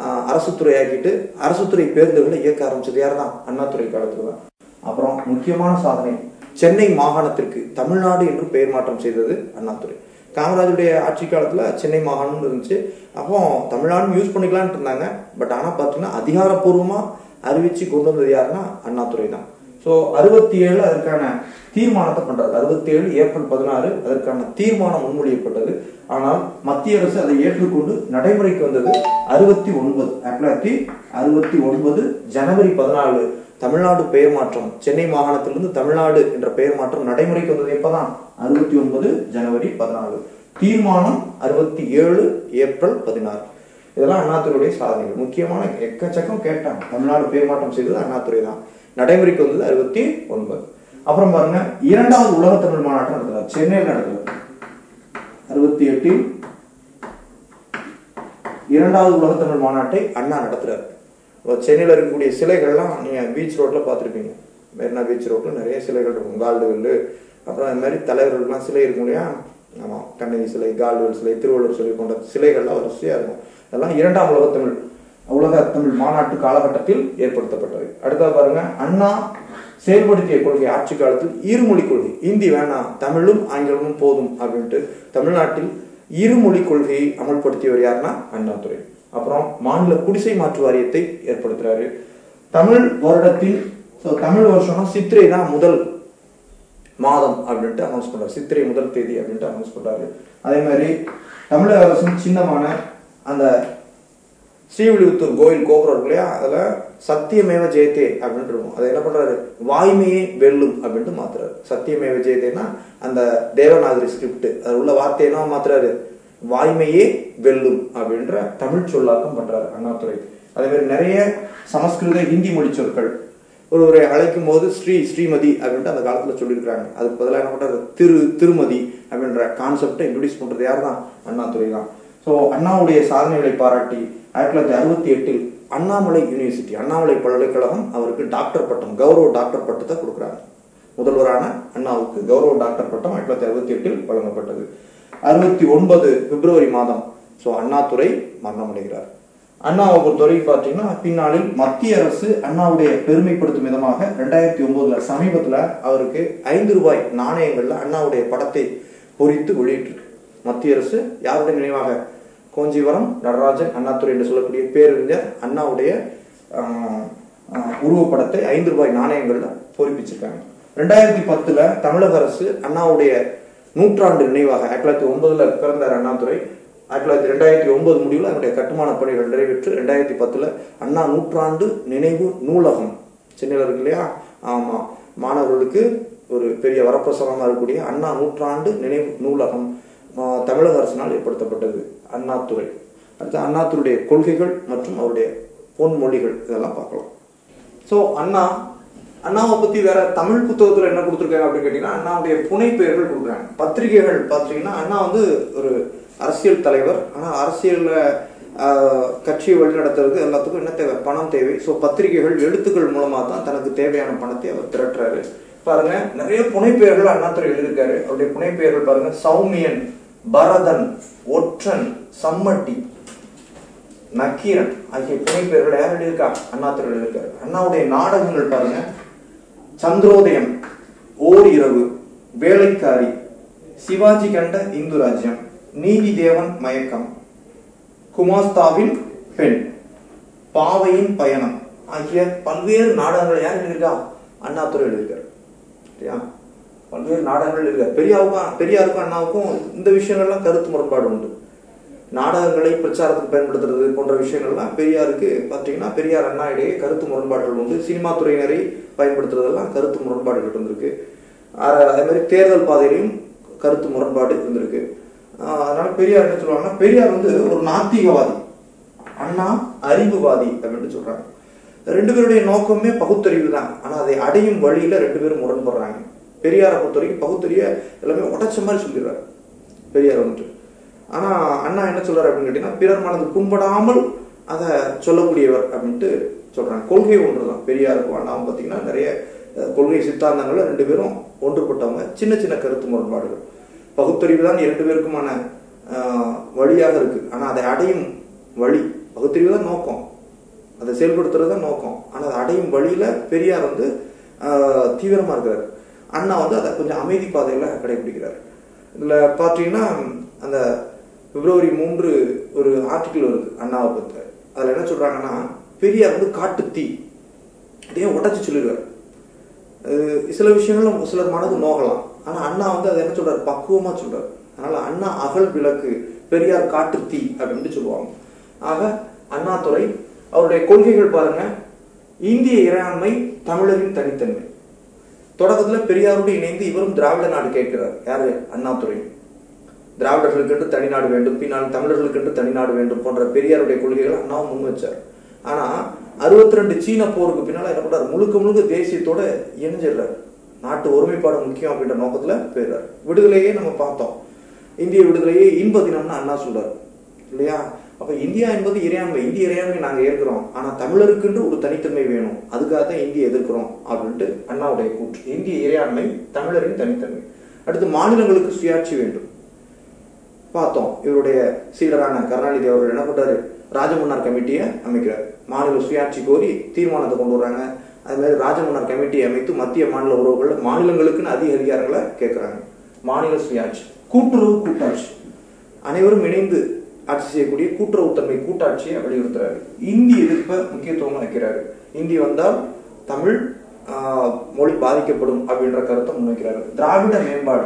ஆஹ் அரசு துறை ஆக்கிட்டு அரசு துறை பேருந்துகளை இயக்க ஆரம்பிச்சது யார் தான் அண்ணாத்துறை காலத்துல தான். அப்புறம் முக்கியமான சாதனை சென்னை மாகாணத்திற்கு தமிழ்நாடு என்று பெயர் மாற்றம் செய்தது அண்ணாத்துறை காமராஜருடைய ஆட்சி காலத்துல சென்னை மாகாணம்னு இருந்துச்சு. அப்போ தமிழ்நாடு யூஸ் பண்ணிக்கலான்ட்டு இருந்தாங்க. பட் ஆனா பாத்தீங்கன்னா அதிகாரப்பூர்வமா அறிவிச்சு கொண்டு வந்தது யாருன்னா அண்ணாதுரை தான். ஸோ அறுபத்தி ஏழு அதற்கான தீர்மானத்தை பண்றாரு. அறுபத்தி ஏழு ஏப்ரல் பதினாறு அதற்கான தீர்மானம் முன்மொழியப்பட்டது. ஆனால் மத்திய அரசு அதை ஏற்றுக்கொண்டு நடைமுறைக்கு வந்தது அறுபத்தி ஒன்பது ஆயிரத்தி தொள்ளாயிரத்தி அறுபத்தி ஒன்பது ஜனவரி பதினாலு. தமிழ்நாடு பெயர் மாற்றம் சென்னை மாகாணத்திலிருந்து தமிழ்நாடு என்ற பெயர் மாற்றம் நடைமுறைக்கு வந்தது எப்பதான்? அறுபத்தி ஒன்பது ஜனவரி பதினாலு. தீர்மானம் அறுபத்தி ஏழு ஏப்ரல் பதினாறு. இதெல்லாம் அண்ணாத்துறையுடைய சாதனைகள். முக்கியமான எக்கச்சக்கம் கேட்டாங்க. தமிழ்நாடு பெயர் மாற்றம் செய்தது அண்ணாத்துறை தான். நடைமுறைக்கு வந்தது அறுபத்தி ஒன்பது அப்புறம் பாருங்க இரண்டாவது உலக தமிழ் மாநாட்டம் நடத்துறாரு சென்னையில் நடத்துறாரு அறுபத்தி எட்டில் இரண்டாவது உலக தமிழ் மாநாட்டை அண்ணா நடத்துறாரு. சென்னையில் இருக்கக்கூடிய சிலைகள்லாம் நீங்கள் பீச் ரோட்டில் பார்த்துருப்பீங்க. மெரினா பீச் ரோட்டில் நிறைய சிலைகள் இருக்கும். கால்டுவெல் அப்புறம் அது மாதிரி தலைவர்கள்லாம் சிலை இருக்கும் இல்லையா? ஆமாம் கண்ணகி சிலை கால்டுவெல் சிலை திருவள்ளுவர் சிலை போன்ற சிலைகள்லாம் வரிசையாக இருக்கும். அதெல்லாம் இரண்டாம் உலக தமிழ் உலக தமிழ் மாநாட்டு காலகட்டத்தில் ஏற்படுத்தப்பட்டது. அடுத்தது பாருங்க அண்ணா செயல்படுத்திய கொள்கை ஆட்சி காலத்தில் இருமொழி கொள்கை. இந்தி வேணாம் தமிழும் ஆங்கிலமும் போதும் அப்படின்ட்டு தமிழ்நாட்டில் இருமொழி கொள்கையை அமல்படுத்தியவர் யாருன்னா அண்ணாதுரை. அப்புறம் மாநில குடிசை மாற்று வாரியத்தை ஏற்படுத்துறாரு. தமிழ் வருடத்தில் தமிழ் வருஷம்னா சித்திரை தான் முதல் மாதம் அப்படின்ட்டு அனௌன்ஸ் பண்றாரு. சித்திரை முதல் தேதி அப்படின்ட்டு அனௌன்ஸ் பண்றாரு. அதே மாதிரி தமிழக அரசின் சின்னமான அந்த ஸ்ரீவில்லிபுத்தூர் கோயில் கோபுரம் இருக்கு இல்லையா? அதுல சத்தியமேவ ஜெயத்தே அப்படின்ட்டு இருக்கும். அதை என்ன பண்றாரு? வாய்மையே வெல்லும் அப்படின்ட்டு மாத்துறாரு. சத்தியமேவ ஜெயத்தேன்னா அந்த தேவநாகரி ஸ்கிரிப்ட் அது உள்ள வார்த்தை என்ன மாத்துறாரு? வாய்மையே வெல்லும் அப்படின்ற தமிழ் சொல்லாக்கம் பண்றாரு அண்ணாதுரை. அதே மாதிரி நிறைய சமஸ்கிருத ஹிந்தி மொழி சொற்கள் ஒருவரை அழைக்கும் போது ஸ்ரீ ஸ்ரீமதி அப்படின்ட்டு அந்த காலத்துல சொல்லியிருக்கிறாங்க. அதுக்கு பதிலாக என்ன பண்றாரு? திரு திருமதி அப்படின்ற கான்செப்டை இன்ட்ரடியூஸ் பண்றது யார் தான் அண்ணாதுரை தான். ஸோ அண்ணாவுடைய சாதனைகளை பாராட்டி ஆயிரத்தி தொள்ளாயிரத்தி அறுபத்தி எட்டில் அண்ணாமலை யூனிவர்சிட்டி அண்ணாமலை பல்கலைக்கழகம் அவருக்கு டாக்டர் பட்டம் கௌரவ டாக்டர் பட்டத்தை கொடுக்குறாங்க. முதல்வரான அண்ணாவுக்கு கௌரவ டாக்டர் பட்டம் ஆயிரத்தி தொள்ளாயிரத்தி அறுபத்தி எட்டில் வழங்கப்பட்டது. அறுபத்தி ஒன்பது பிப்ரவரி மாதம். ஸோ அண்ணாதுரை மரணமடைகிறார். அண்ணாவை பொறுத்தவரைக்கும் பார்த்தீங்கன்னா பின்னாளில் மத்திய அரசு அண்ணாவுடைய பெருமைப்படுத்தும் விதமாக ரெண்டாயிரத்தி ஒன்பதுல சமீபத்தில் அவருக்கு ஐந்து ரூபாய் நாணயங்கள்ல அண்ணாவுடைய படத்தை பொறித்து வெளியிட்டிருக்கு. மத்திய அரசு யாருடைய நினைவாக? கோஞ்சிவரம் நடராஜன் அண்ணாதுரை என்று சொல்லக்கூடிய பேரறிஞர் அண்ணாவுடைய உருவப்படத்தை ஐந்து ரூபாய் நாணயங்கள்ல பொறிப்பிச்சிருக்காங்க. ரெண்டாயிரத்தி பத்துல தமிழக அரசு அண்ணாவுடைய நூற்றாண்டு நினைவாக ஆயிரத்தி தொள்ளாயிரத்தி ஒன்பதுல பிறந்தார் அண்ணாதுரை ஆயிரத்தி தொள்ளாயிரத்தி ரெண்டாயிரத்தி ஒன்பது முடிவில் அவருடைய கட்டுமான பணிகள் நிறைவேற்று. ரெண்டாயிரத்தி பத்தில் அண்ணா நூற்றாண்டு நினைவு நூலகம். சென்னையில் இருக்கு இல்லையா? ஆமாம் மாணவர்களுக்கு ஒரு பெரிய வரப்பிரசாதமாக இருக்கக்கூடிய அண்ணா நூற்றாண்டு நினைவு நூலகம் தமிழக அரசினால் ஏற்படுத்தப்பட்டது. அண்ணாதுரை அடுத்து அண்ணாதுரையுடைய கொள்கைகள் மற்றும் அவருடைய பொன்மொழிகள் இதெல்லாம் பார்க்கலாம். ஸோ அண்ணா அண்ணாவை பத்தி வேற தமிழ் புத்தகத்துல என்ன கொடுத்துருக்காங்க அப்படின்னு கேட்டீங்கன்னா அண்ணாவுடைய புனைப்பெயர்கள் கொடுக்குறாங்க. பத்திரிகைகள் பார்த்தீங்கன்னா அண்ணா வந்து ஒரு அரசியல் தலைவர். ஆனா அரசியலில் கட்சியை கட்சியை வழிநடத்துறதுக்கு எல்லாத்துக்கும் என்ன தேவை? பணம் தேவை. ஸோ பத்திரிகைகள் எழுத்துக்கள் மூலமா தான் தனக்கு தேவையான பணத்தை அவர் திரட்டுறாரு. பாருங்க நிறைய புனைப்பெயர்கள் அண்ணாத்துறை எழுதியிருக்காரு. அவருடைய புனைப்பெயர்கள் பாருங்க. சௌமியன் பரதன் ஒற்றன் சம்மட்டி நக்கீரன் ஆகிய புனைப்பெயர்கள் யார் எழுதியிருக்கா? அண்ணாத்துறை எழுதியிருக்காரு. அண்ணாவுடைய நாடகங்கள் பாருங்க. சந்திரோதயம் ஓர் இரவு வேலைக்காரி சிவாஜி கண்ட இந்து ராஜ்யம் நீதி தேவன் மயக்கம். குமாஸ்தாவின் பெண் பாவையின் பயணம் ஆகிய பல்வேறு நாடகங்கள் யார் எழுதியிருக்கா? அண்ணாத்துறை எழுதியிருக்காரு. சரியா? பல்வேறு நாடகங்கள் எழுதியிருக்காரு. பெரியாவுக்கும் பெரியாருக்கும் அண்ணாவுக்கும் இந்த விஷயங்கள்லாம் கருத்து முரண்பாடு உண்டு. நாடகங்களை பிரச்சாரத்துக்கு பயன்படுத்துறது போன்ற விஷயங்கள்லாம் பெரியாருக்கு பார்த்தீங்கன்னா பெரியார் அண்ணா இடையே கருத்து முரண்பாடுகள் உண்டு. சினிமா துறையினரை பயன்படுத்துறதெல்லாம் கருத்து முரண்பாடுகள் இருந்திருக்கு. அதே மாதிரி தேர்தல் பாதையிலையும் கருத்து முரண்பாடு இருந்திருக்கு. அதனால பெரியார் என்ன சொல்லுவாங்கன்னா பெரியார் வந்து ஒரு நாத்திகவாதி. அண்ணா அறிவுவாதி அப்படின்னு சொல்றாங்க. ரெண்டு பேருடைய நோக்கமே பகுத்தறிவு தான். ஆனா அதை அடையும் வழியில ரெண்டு பேரும் முரண்படுறாங்க. பெரியாரை பொறுத்த வரைக்கும் பகுத்தறிய எல்லாமே உடைச்ச மாதிரி சொல்லிடுறாரு. பெரியார் வந்துட்டு. ஆனா அண்ணா என்ன சொல்றாரு அப்படின்னு கேட்டீங்கன்னா பிறர் மனது புண்படாமல் அதை சொல்லக்கூடியவர் அப்படின்ட்டு சொல்றாங்க. கொள்கை ஒன்றுதான். பெரியாருக்கும் அண்ணாவும் பார்த்தீங்கன்னா நிறைய கொள்கை சித்தாந்தங்கள்ல ரெண்டு பேரும் ஒன்றுபட்டவங்க. சின்ன சின்ன கருத்து முரண்பாடுகள். பகுத்தறிவு தான் இரண்டு பேருக்குமான வழியாக இருக்கு. ஆனா அதை அடையும் வழி பகுத்தறிவு தான் நோக்கம். அதை செயல்படுத்துறது தான் நோக்கம். ஆனா அதை அடையும் வழியில பெரியார் வந்து தீவிரமாக தீவிரமா இருக்கிறார். அண்ணா வந்து அதை கொஞ்சம் அமைதி பாதையில கடைபிடிக்கிறார். இதுல பாத்தீங்கன்னா அந்த பிப்ரவரி மூன்று ஒரு ஆர்டிக்கிள் வருது அண்ணாவை பத்தி. அதுல என்ன சொல்றாங்கன்னா பெரியார் வந்து காட்டு தீ. இதையும் உடச்சு சொல்லிடுவார். அது சில விஷயங்களும் சிலர் மனது நோகலாம். ஆனா அண்ணா வந்து அதை என்ன சொல்றாரு? பக்குவமா சொல்றாரு. அதனால அண்ணா அகல் விளக்கு பெரியார் காட்டு தீ அப்படின்ட்டு சொல்லுவாங்க. ஆக அண்ணாதுரை அவருடைய கொள்கைகள் பாருங்க. இந்திய இறையாண்மை தமிழரின் தனித்தன்மை. தொடக்கத்துல பெரியாரோடு இணைந்து இவரும் திராவிட நாடு கேட்கிறார். யாரு? அண்ணாதுறை திராவிடர்களுக்கென்று தனிநாடு வேண்டும் பின்னால் தமிழர்களுக்கென்று தனிநாடு வேண்டும் போன்ற பெரியாருடைய கொள்கைகளை அண்ணாவும் முன் வச்சார். ஆனா அறுபத்தி ரெண்டு சீன போருக்கு பின்னால என்ன பண்றாரு? முழுக்க முழுக்க தேசியத்தோட இணைஞ்சிடுறாரு. நாட்டு ஒருமைப்பாடு முக்கியம் அப்படின்ற நோக்கத்துல போயிடுறாரு. விடுதலையே நம்ம பார்த்தோம். இந்திய விடுதலையே இன்ப தினம்னு அண்ணா சொல்றாரு. இல்லையா? அப்ப இந்தியா என்பது இறையாண்மை. இந்திய இறையாண்மை நாங்க ஏற்கிறோம். ஆனா தமிழருக்கென்று ஒரு தனித்தன்மை வேணும். அதுக்காக தான் இந்திய எதிர்க்கிறோம் அப்படின்ட்டு அண்ணாவுடைய கூற்று. இந்திய இறையாண்மை தமிழரின் தனித்தன்மை. அடுத்து மாநிலங்களுக்கு சுயாட்சி வேண்டும். பார்த்தோம். இவருடைய சீடரான கருணாநிதி அவர்கள் என்ன பண்றாரு? ராஜமன்னார் கமிட்டியை அமைக்கிறார். மாநில சுயாட்சி கோரி தீர்மானத்தை கொண்டு வர்றாங்க. அது மாதிரி ராஜமன்னார் கமிட்டியை அமைத்து மத்திய மாநில உறவுகள் மாநிலங்களுக்குன்னு அதிக அதிகாரங்களை கேட்கிறாங்க மாநில சுயாட்சி. கூட்டுறவு கூட்டாட்சி. அனைவரும் இணைந்து ஆட்சி செய்யக்கூடிய கூட்டுறவுத்தன்மை கூட்டாட்சியை வலியுறுத்துறாரு. இந்தி எதிர்ப்பை முக்கியத்துவம் வைக்கிறாரு இந்தி வந்தால் தமிழ் ஆஹ், மொழி பாதிக்கப்படும் அப்படின்ற கருத்தை முன்வைக்கிறாரு. திராவிட மேம்பாடு.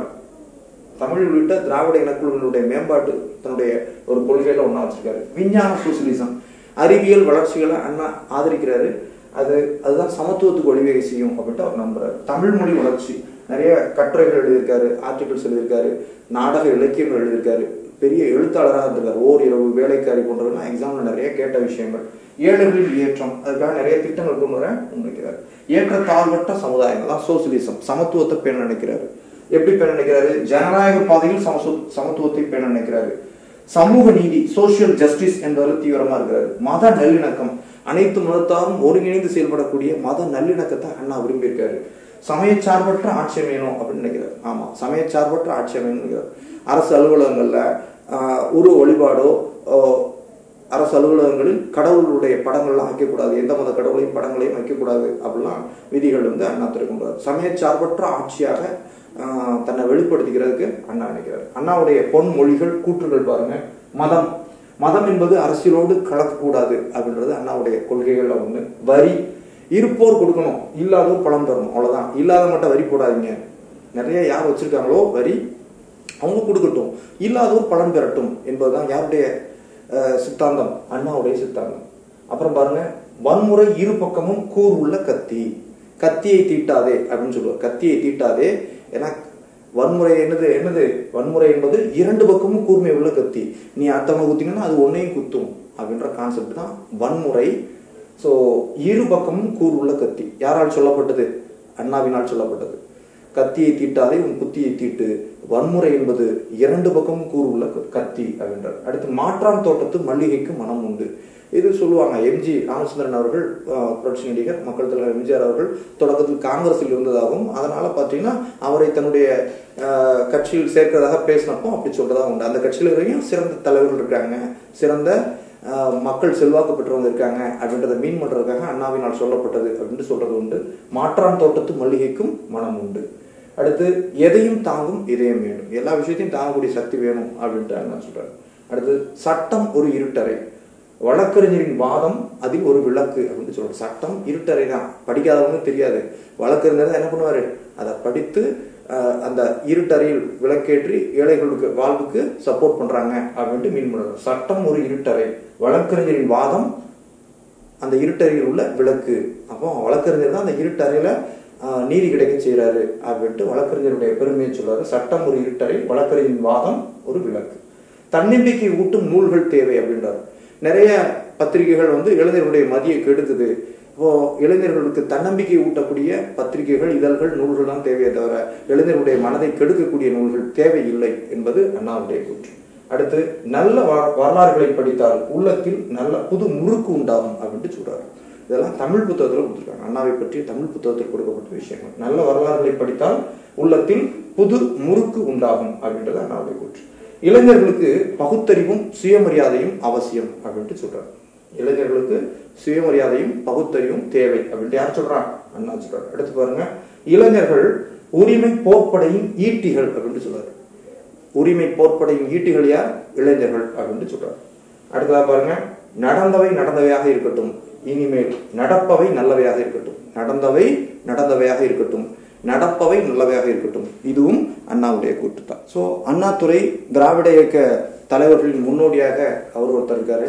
தமிழ் உள்ளிட்ட திராவிட இனக்குழுவினுடைய மேம்பாட்டு தன்னுடைய ஒரு கொள்கையில ஒன்றா வச்சிருக்காரு. விஞ்ஞான சோசியலிசம். அறிவியல் வளர்ச்சிகளை அண்ணா ஆதரிக்கிறாரு. அது அதுதான் சமத்துவத்துக்கு வழிவகை செய்யும் அப்படின்ட்டு அவர் நம்புறாரு. தமிழ் மொழி வளர்ச்சி. நிறைய கட்டுரைகள் எழுதியிருக்காரு ஆர்டிகிள்ஸ் எழுதியிருக்காரு நாடக இலக்கியங்கள் எழுதியிருக்காரு. பெரிய எழுத்தாளராக இருந்திருக்காரு. ஓர் இரவு வேலைக்காரி போன்றதெல்லாம் எக்ஸாம்ல நிறைய கேட்ட விஷயங்கள். ஏழைகளின் ஏற்றம். அதுக்காக நிறைய திட்டங்கள் கொண்டு வர முன்வைக்கிறார். ஏற்றத்தாழ்வற்ற சமுதாயம். தான் சோசியலிசம். சமத்துவத்தை பேண நினைக்கிறாரு. எப்படி பேண நினைக்கிறாரு? ஜனநாயக பாதையில் சமசு- சமத்துவத்தை பேண நினைக்கிறாரு. சமூக நீதி சோசியல் ஜஸ்டிஸ் என்பதில் தீவிரமா இருக்கிறாரு. மத நல்லிணக்கம் அனைத்து மதத்தாரும் ஒருங்கிணைந்து செயல்படக்கூடிய மத நல்லிணக்கத்தை அண்ணா விரும்பியிருக்காரு. சமயச்சார்பற்ற ஆட்சி அமையணும் அப்படின்னு நினைக்கிறார். ஆமா சமயச்சார்பற்ற ஆட்சி அமையணும் அரசு அலுவலகங்கள்ல உரு உருவ வழிபாடோ அரசு அலுவலகங்களில் கடவுளுடைய படங்கள்லாம் வைக்கக்கூடாது. எந்த மத கடவுளையும் படங்களையும் வைக்கக்கூடாது. அப்படிலாம் விதிகள் வந்து அண்ணா சமய சமயச்சார்பற்ற ஆட்சியாக தன்னை வெளிப்படுத்திக்கிறதுக்கு அண்ணா நினைக்கிறார். அண்ணாவுடைய பொன் மொழிகள் கூற்றுகள் பாருங்க. மதம். மதம் என்பது அரசியலோடு கலக்கக்கூடாது அப்படின்றது அண்ணாவுடைய கொள்கைகள்ல ஒண்ணு. வரி. இருப்போர் கொடுக்கணும். இல்லாதோர் பலம் பெறணும் அவ்வளவுதான். இல்லாத மட்டும் வரி போடாதீங்க. நிறைய யார் வச்சிருக்காங்களோ? வரி. அவங்க கொடுக்கட்டும். இல்லாதோர் பலன் பெறட்டும் என்பதுதான் யாருடைய சித்தாந்தம்? அண்ணாவுடைய சித்தாந்தம். அப்புறம் பாருங்க. வன்முறை இரு பக்கமும் கூர் உள்ள கத்தி. கத்தியை தீட்டாதே அப்படின்னு சொல்லுவார். கத்தியை தீட்டாதே. ஏன்னா வன்முறை என்னது என்னது? வன்முறை என்பது இரண்டு பக்கமும் கூர்மை உள்ள கத்தி. நீ அத்தவங்க குத்திங்கன்னா அது ஒன்னையும் குத்தும் அப்படின்ற கான்செப்ட் தான் வன்முறை. ஸோ இரு பக்கமும் கூர் உள்ள கத்தி. யாரால் சொல்லப்பட்டது? அண்ணாவினால் சொல்லப்பட்டது. கத்தியை தீட்டாதே உன் குத்தியை தீட்டு. வன்முறை என்பது இரண்டு பக்கமும் கூர் உள்ள கத்தி அப்படின்றார். அடுத்து மாற்றான் தோட்டத்து மல்லிகைக்கு மனம் உண்டு. இது சொல்லுவாங்க. எம்ஜி ராமச்சந்திரன் அவர்கள் புரட்சி நடிகர் மக்கள் தலைவர் எம்ஜிஆர் அவர்கள் தொடக்கத்தில் காங்கிரஸில் இருந்ததாகவும் அதனால பார்த்தீங்கன்னா அவரை தன்னுடைய கட்சியில் சேர்க்கிறதாக பேசினப்போ அப்படி சொல்றதா உண்டு. அந்த கட்சியில் வரையும் சிறந்த தலைவர்கள் இருக்காங்க. சிறந்த மக்கள் செல்வாக்கு பெற்றவங்க இருக்காங்க அப்படின்றத மீன் பண்றதுக்காக அண்ணாவினால் சொல்லப்பட்டது அப்படின்னு சொல்றது உண்டு. மாற்றான் தோட்டத்து மல்லிகைக்கும் மனம் உண்டு. அடுத்து எதையும் தாங்கும் இதயம் வேணும் எல்லா விஷயத்தையும் தாங்கக்கூடிய சக்தி வேணும் அப்படின்ட்டு அண்ணா சொல்றாரு அடுத்து சட்டம் ஒரு இருட்டறை. வழக்கறிஞரின் வாதம் அதில் ஒரு விளக்கு அப்படின்னு சொல்றாரு சட்டம் இருட்டறை தான் படிக்காதவங்க தெரியாது. வழக்கறிஞர் தான் என்ன பண்ணுவாரு? அதை படித்து அந்த இருட்டறையில் விளக்கேற்றி ஏழைகளுக்கு வாழ்வுக்கு சப்போர்ட் பண்றாங்க அப்படின்ட்டு மீன் பண்றாரு சட்டம் ஒரு இருட்டறை. வழக்கறிஞரின் வாதம் அந்த இருட்டறையில் உள்ள விளக்கு. அப்போ வழக்கறிஞர் தான் அந்த இருட்டறையில நீதி கிடைக்க செய்கிறாரு அப்படின்ட்டு வழக்கறிஞருடைய பெருமையை சொல்றாரு. சட்டம் ஒரு இருட்டறை வழக்கறிஞரின் வாதம் ஒரு விளக்கு. தன்னம்பிக்கை ஊட்டும் நூல்கள் தேவை அப்படின்றாரு. நிறைய பத்திரிகைகள் வந்து இளைஞர்களுடைய மதியை கெடுக்குது இப்போ இளைஞர்களுக்கு தன்னம்பிக்கை ஊட்டக்கூடிய பத்திரிகைகள் இதழ்கள் நூல்கள் தான் தேவையே தவிர இளைஞர்களுடைய மனதை கெடுக்கக்கூடிய நூல்கள் தேவையில்லை என்பது அண்ணாவுடைய கூற்று அடுத்து நல்ல வ- வரலாறுகளை படித்தால் உள்ளத்தில் நல்ல புது முறுக்கு உண்டாகும் அப்படின்ட்டு சொல்றாரு. இதெல்லாம் தமிழ் புத்தகத்தில் கொடுத்துருக்காங்க. அண்ணாவை பற்றி தமிழ் புத்தகத்தில் கொடுக்கப்பட்ட விஷயங்கள். நல்ல வரலாறுகளை படித்தால் உள்ளத்தில் புது முறுக்கு உண்டாகும் அப்படின்றது அண்ணாவுடைய கூற்று இளைஞர்களுக்கு பகுத்தறிவும் சுயமரியாதையும் அவசியம் அப்படின்ட்டு சொல்றாரு. இளைஞர்களுக்கு சுயமரியாதையும் பகுத்தறிவும் தேவை அப்படின்ட்டு யார் சொல்றான் அண்ணா சொல்றாரு. எடுத்து பாருங்க. இளைஞர்கள் உரிமை போர்ப்படையின் ஈட்டிகள் அப்படின்ட்டு சொல்றாரு. உரிமை போர்ப்படையின் ஈட்டிகள் யார்? இளைஞர்கள் அப்படின்ட்டு சொல்றாரு. அடுத்ததா பாருங்க. நடந்தவை நடந்தவையாக இருக்கட்டும். இனிமேல் நடப்பவை நல்லவையாக இருக்கட்டும். நடந்தவை நடந்தவையாக இருக்கட்டும். நடப்பவை நல்லவையாக இருக்கட்டும். இதுவும் அண்ணாவுடைய கூட்டு தான் ஸோ அண்ணாதுரை திராவிட இயக்க தலைவர்களின் முன்னோடியாக அவர் ஒருத்தர் இருக்காரு.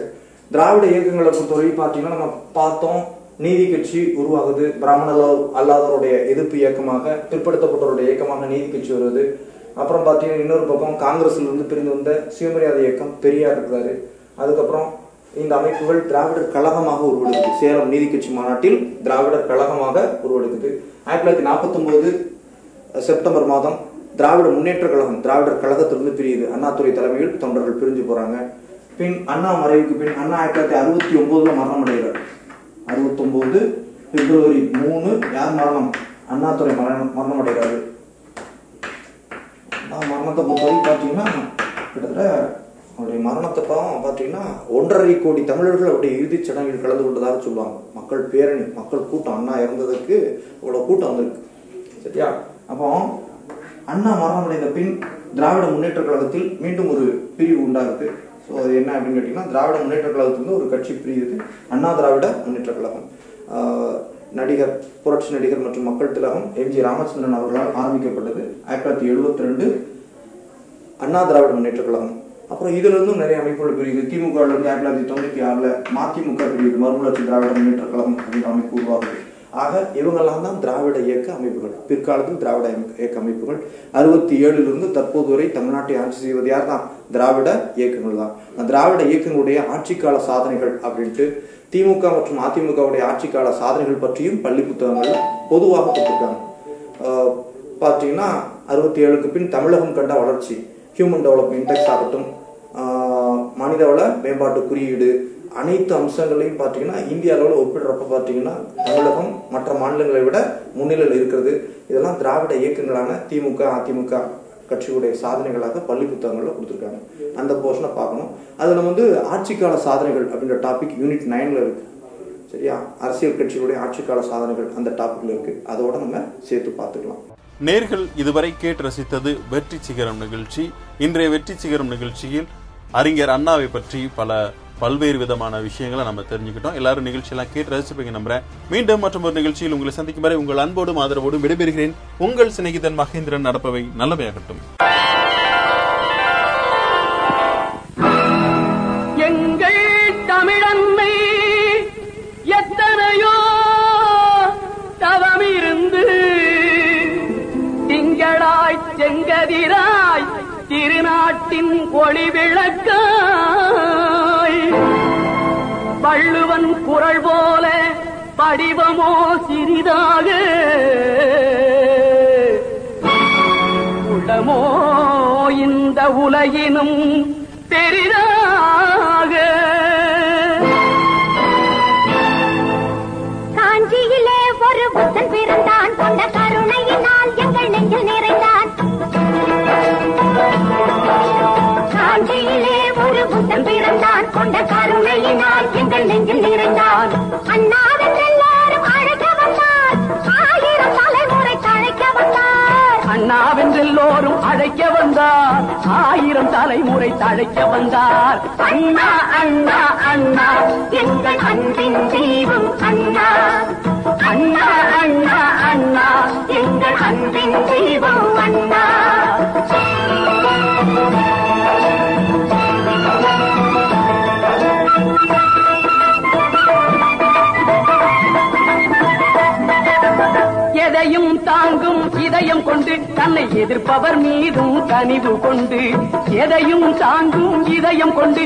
திராவிட இயக்கங்களை பொறுத்தவரை பார்த்தீங்கன்னா நம்ம பார்த்தோம் நீதி கட்சி உருவாகுது. பிராமணர் அல்லாதவருடைய எதிர்ப்பு இயக்கமாக பிற்படுத்தப்பட்டவருடைய இயக்கமாக நீதி கட்சி வருது. அப்புறம் பார்த்தீங்கன்னா இன்னொரு பக்கம் காங்கிரஸ்ல இருந்து பிரிந்து வந்த சுயமரியாதை இயக்கம் பெரியார் இருக்கிறாரு அதுக்கப்புறம் இந்த அமைப்புகள் திராவிடர் கழகமாக உருவெடுக்குது சேலம் நீதி கட்சி மாநாட்டில் திராவிடர் கழகமாக உருவெடுக்குது ஆயிரத்தி தொள்ளாயிரத்தி நாற்பத்தி செப்டம்பர் மாதம் திராவிட முன்னேற்ற கழகம் திராவிடர் கழகத்திலிருந்து பிரியுது. அண்ணாதுறை தலைமையில் தொண்டர்கள் பிரிஞ்சு போறாங்க. பின் அண்ணா மறைவுக்கு பின் அண்ணா ஆயிரத்தி தொள்ளாயிரத்தி அறுபத்தி ஒன்பதுல மரணம் அடைகிறார் அறுபத்தி ஒன்பது பிப்ரவரி மூணு யார் மரணம்? அண்ணாதுறை மரணம் மரணம் அடைகிறாரு மரணத்தை பொறுத்தவரைக்கும் பார்த்தீங்கன்னா கிட்டத்தட்ட அவருடைய மரணத்தப்பம் பார்த்தீங்கன்னா ஒன்றரை கோடி தமிழர்கள் அவருடைய இறுதிச் சடங்கில் கலந்து கொண்டதாக சொல்லுவாங்க. மக்கள் பேரணி மக்கள் கூட்டம் அண்ணா இறந்ததுக்கு அவ்வளோ கூட்டம் வந்திருக்கு. சரியா? அப்போ அண்ணா மரணம் அடைந்த பின் திராவிட முன்னேற்ற கழகத்தில் மீண்டும் ஒரு பிரிவு உண்டாகுது ஸோ அது என்ன அப்படின்னு கேட்டிங்கன்னா திராவிட முன்னேற்ற கழகத்திலிருந்து ஒரு கட்சி பிரியுது. அண்ணா திராவிட முன்னேற்ற கழகம். நடிகர் புரட்சி நடிகர் மற்றும் மக்கள் திலகம் எம் ஜி ராமச்சந்திரன் அவர்களால் ஆரம்பிக்கப்பட்டது ஆயிரத்தி தொள்ளாயிரத்தி எழுபத்தி ரெண்டு அண்ணா திராவிட முன்னேற்ற கழகம். அப்புறம் இதுல இருந்தும் நிறைய அமைப்புகள் பிரிவு திமுக இருந்து ஆயிரத்தி தொள்ளாயிரத்தி தொண்ணூத்தி ஆறுல மதிமுக பிரிவு மறுமலர்ச்சி திராவிட முன்னேற்ற கழகம் அப்படின்ற அமைப்பு உருவாகுது. ஆக இவங்கெல்லாம் தான் திராவிட இயக்க அமைப்புகள். பிற்காலத்தில் திராவிட இயக்க- இயக்க அமைப்புகள். அறுபத்தி ஏழுலிருந்து தற்போது வரை தமிழ்நாட்டை ஆட்சி செய்வது யார் தான்? திராவிட இயக்கங்கள் தான். அந்த திராவிட இயக்கங்களுடைய ஆட்சிக்கால சாதனைகள் அப்படின்ட்டு திமுக மற்றும் அதிமுகவுடைய ஆட்சிக்கால சாதனைகள் பற்றியும் பள்ளி புத்தகங்கள் பொதுவாக கொடுத்துருக்காங்க. பார்த்தீங்கன்னா அறுபத்தி ஏழுக்கு பின் தமிழகம் கண்ட வளர்ச்சி. ஹியூமன் டெவலப்மெண்ட் இண்டெக்ஸ் ஆகட்டும் மனிதவள மேம்பாட்டு குறியீடு அனைத்து அம்சங்களையும் பார்த்தீங்கன்னா இந்திய அளவில் ஒப்பிடுறப்ப பார்த்தீங்கன்னா தமிழகம் மற்ற மாநிலங்களை விட முன்னிலையில் இருக்கிறது. இதெல்லாம் திராவிட இயக்கங்களான திமுக அதிமுக கட்சியுடைய சாதனைகளாக பள்ளி புத்தகங்களில் கொடுத்துருக்காங்க. அந்த போர்ஷனை பார்க்கணும். அதில் வந்து ஆட்சிக்கால சாதனைகள் அப்படின்ற டாபிக் யூனிட் நைனில் இருக்குது சரியா? அரசியல் கட்சிகளுடைய ஆட்சிக்கால சாதனைகள் அந்த டாபிக்ல இருக்கு. அதோட நம்ம சேர்த்து பார்த்துக்கலாம். நேர்கள் இதுவரை கேட்டு ரசித்தது வெற்றி சிகரம் நிகழ்ச்சி. இன்றைய வெற்றி சிகரம் நிகழ்ச்சியில் அறிஞர் அண்ணாவை பற்றி பல பல்வேறு விதமான விஷயங்களை நம்ம தெரிஞ்சுக்கிட்டோம். எல்லாரும் நிகழ்ச்சியெல்லாம் கேட்டு ரசிப்பீங்க நம்புறேன். மீண்டும் மற்றும் ஒரு நிகழ்ச்சியில் உங்களை சந்திக்கும் வரை உங்கள் அன்போடும் ஆதரவோடும் விடைபெறுகிறேன். உங்கள் சிநேகிதன் மகேந்திரன் நடப்பவை நல்லவையாகட்டும். சிறிதாக உள்ளமோ இந்த உலகினும் பெரிதாக. காஞ்சியிலே ஒரு புத்தன் பிறந்தான். கொண்ட கருணையினால் எங்கள் நெஞ்சில் நிறைந்தான். காஞ்சியிலே ஒரு புத்தன் பிறந்தான். கொண்ட கருணையினால் எங்கள் நெஞ்சில் நிறைந்தான். அண்ணா அண்ணாவென்றெல்லோரும் அழைக்க வந்தார். ஆயிரம் தலைமுறை தழைக்க வந்தார். அண்ணா அண்ணா அண்ணா. எங்கள் அன்பின் தீபம் அண்ணா? அண்ணா அண்ணா அண்ணா. எங்கள் அன்பின் தீபம் அண்ணா? எதையும் தாங்கும் இதயம் கொண்டு தன்னை எதிர்ப்பவர் மீதும் கனிவு கொண்டு எதையும் தாங்கும் இதயம் கொண்டு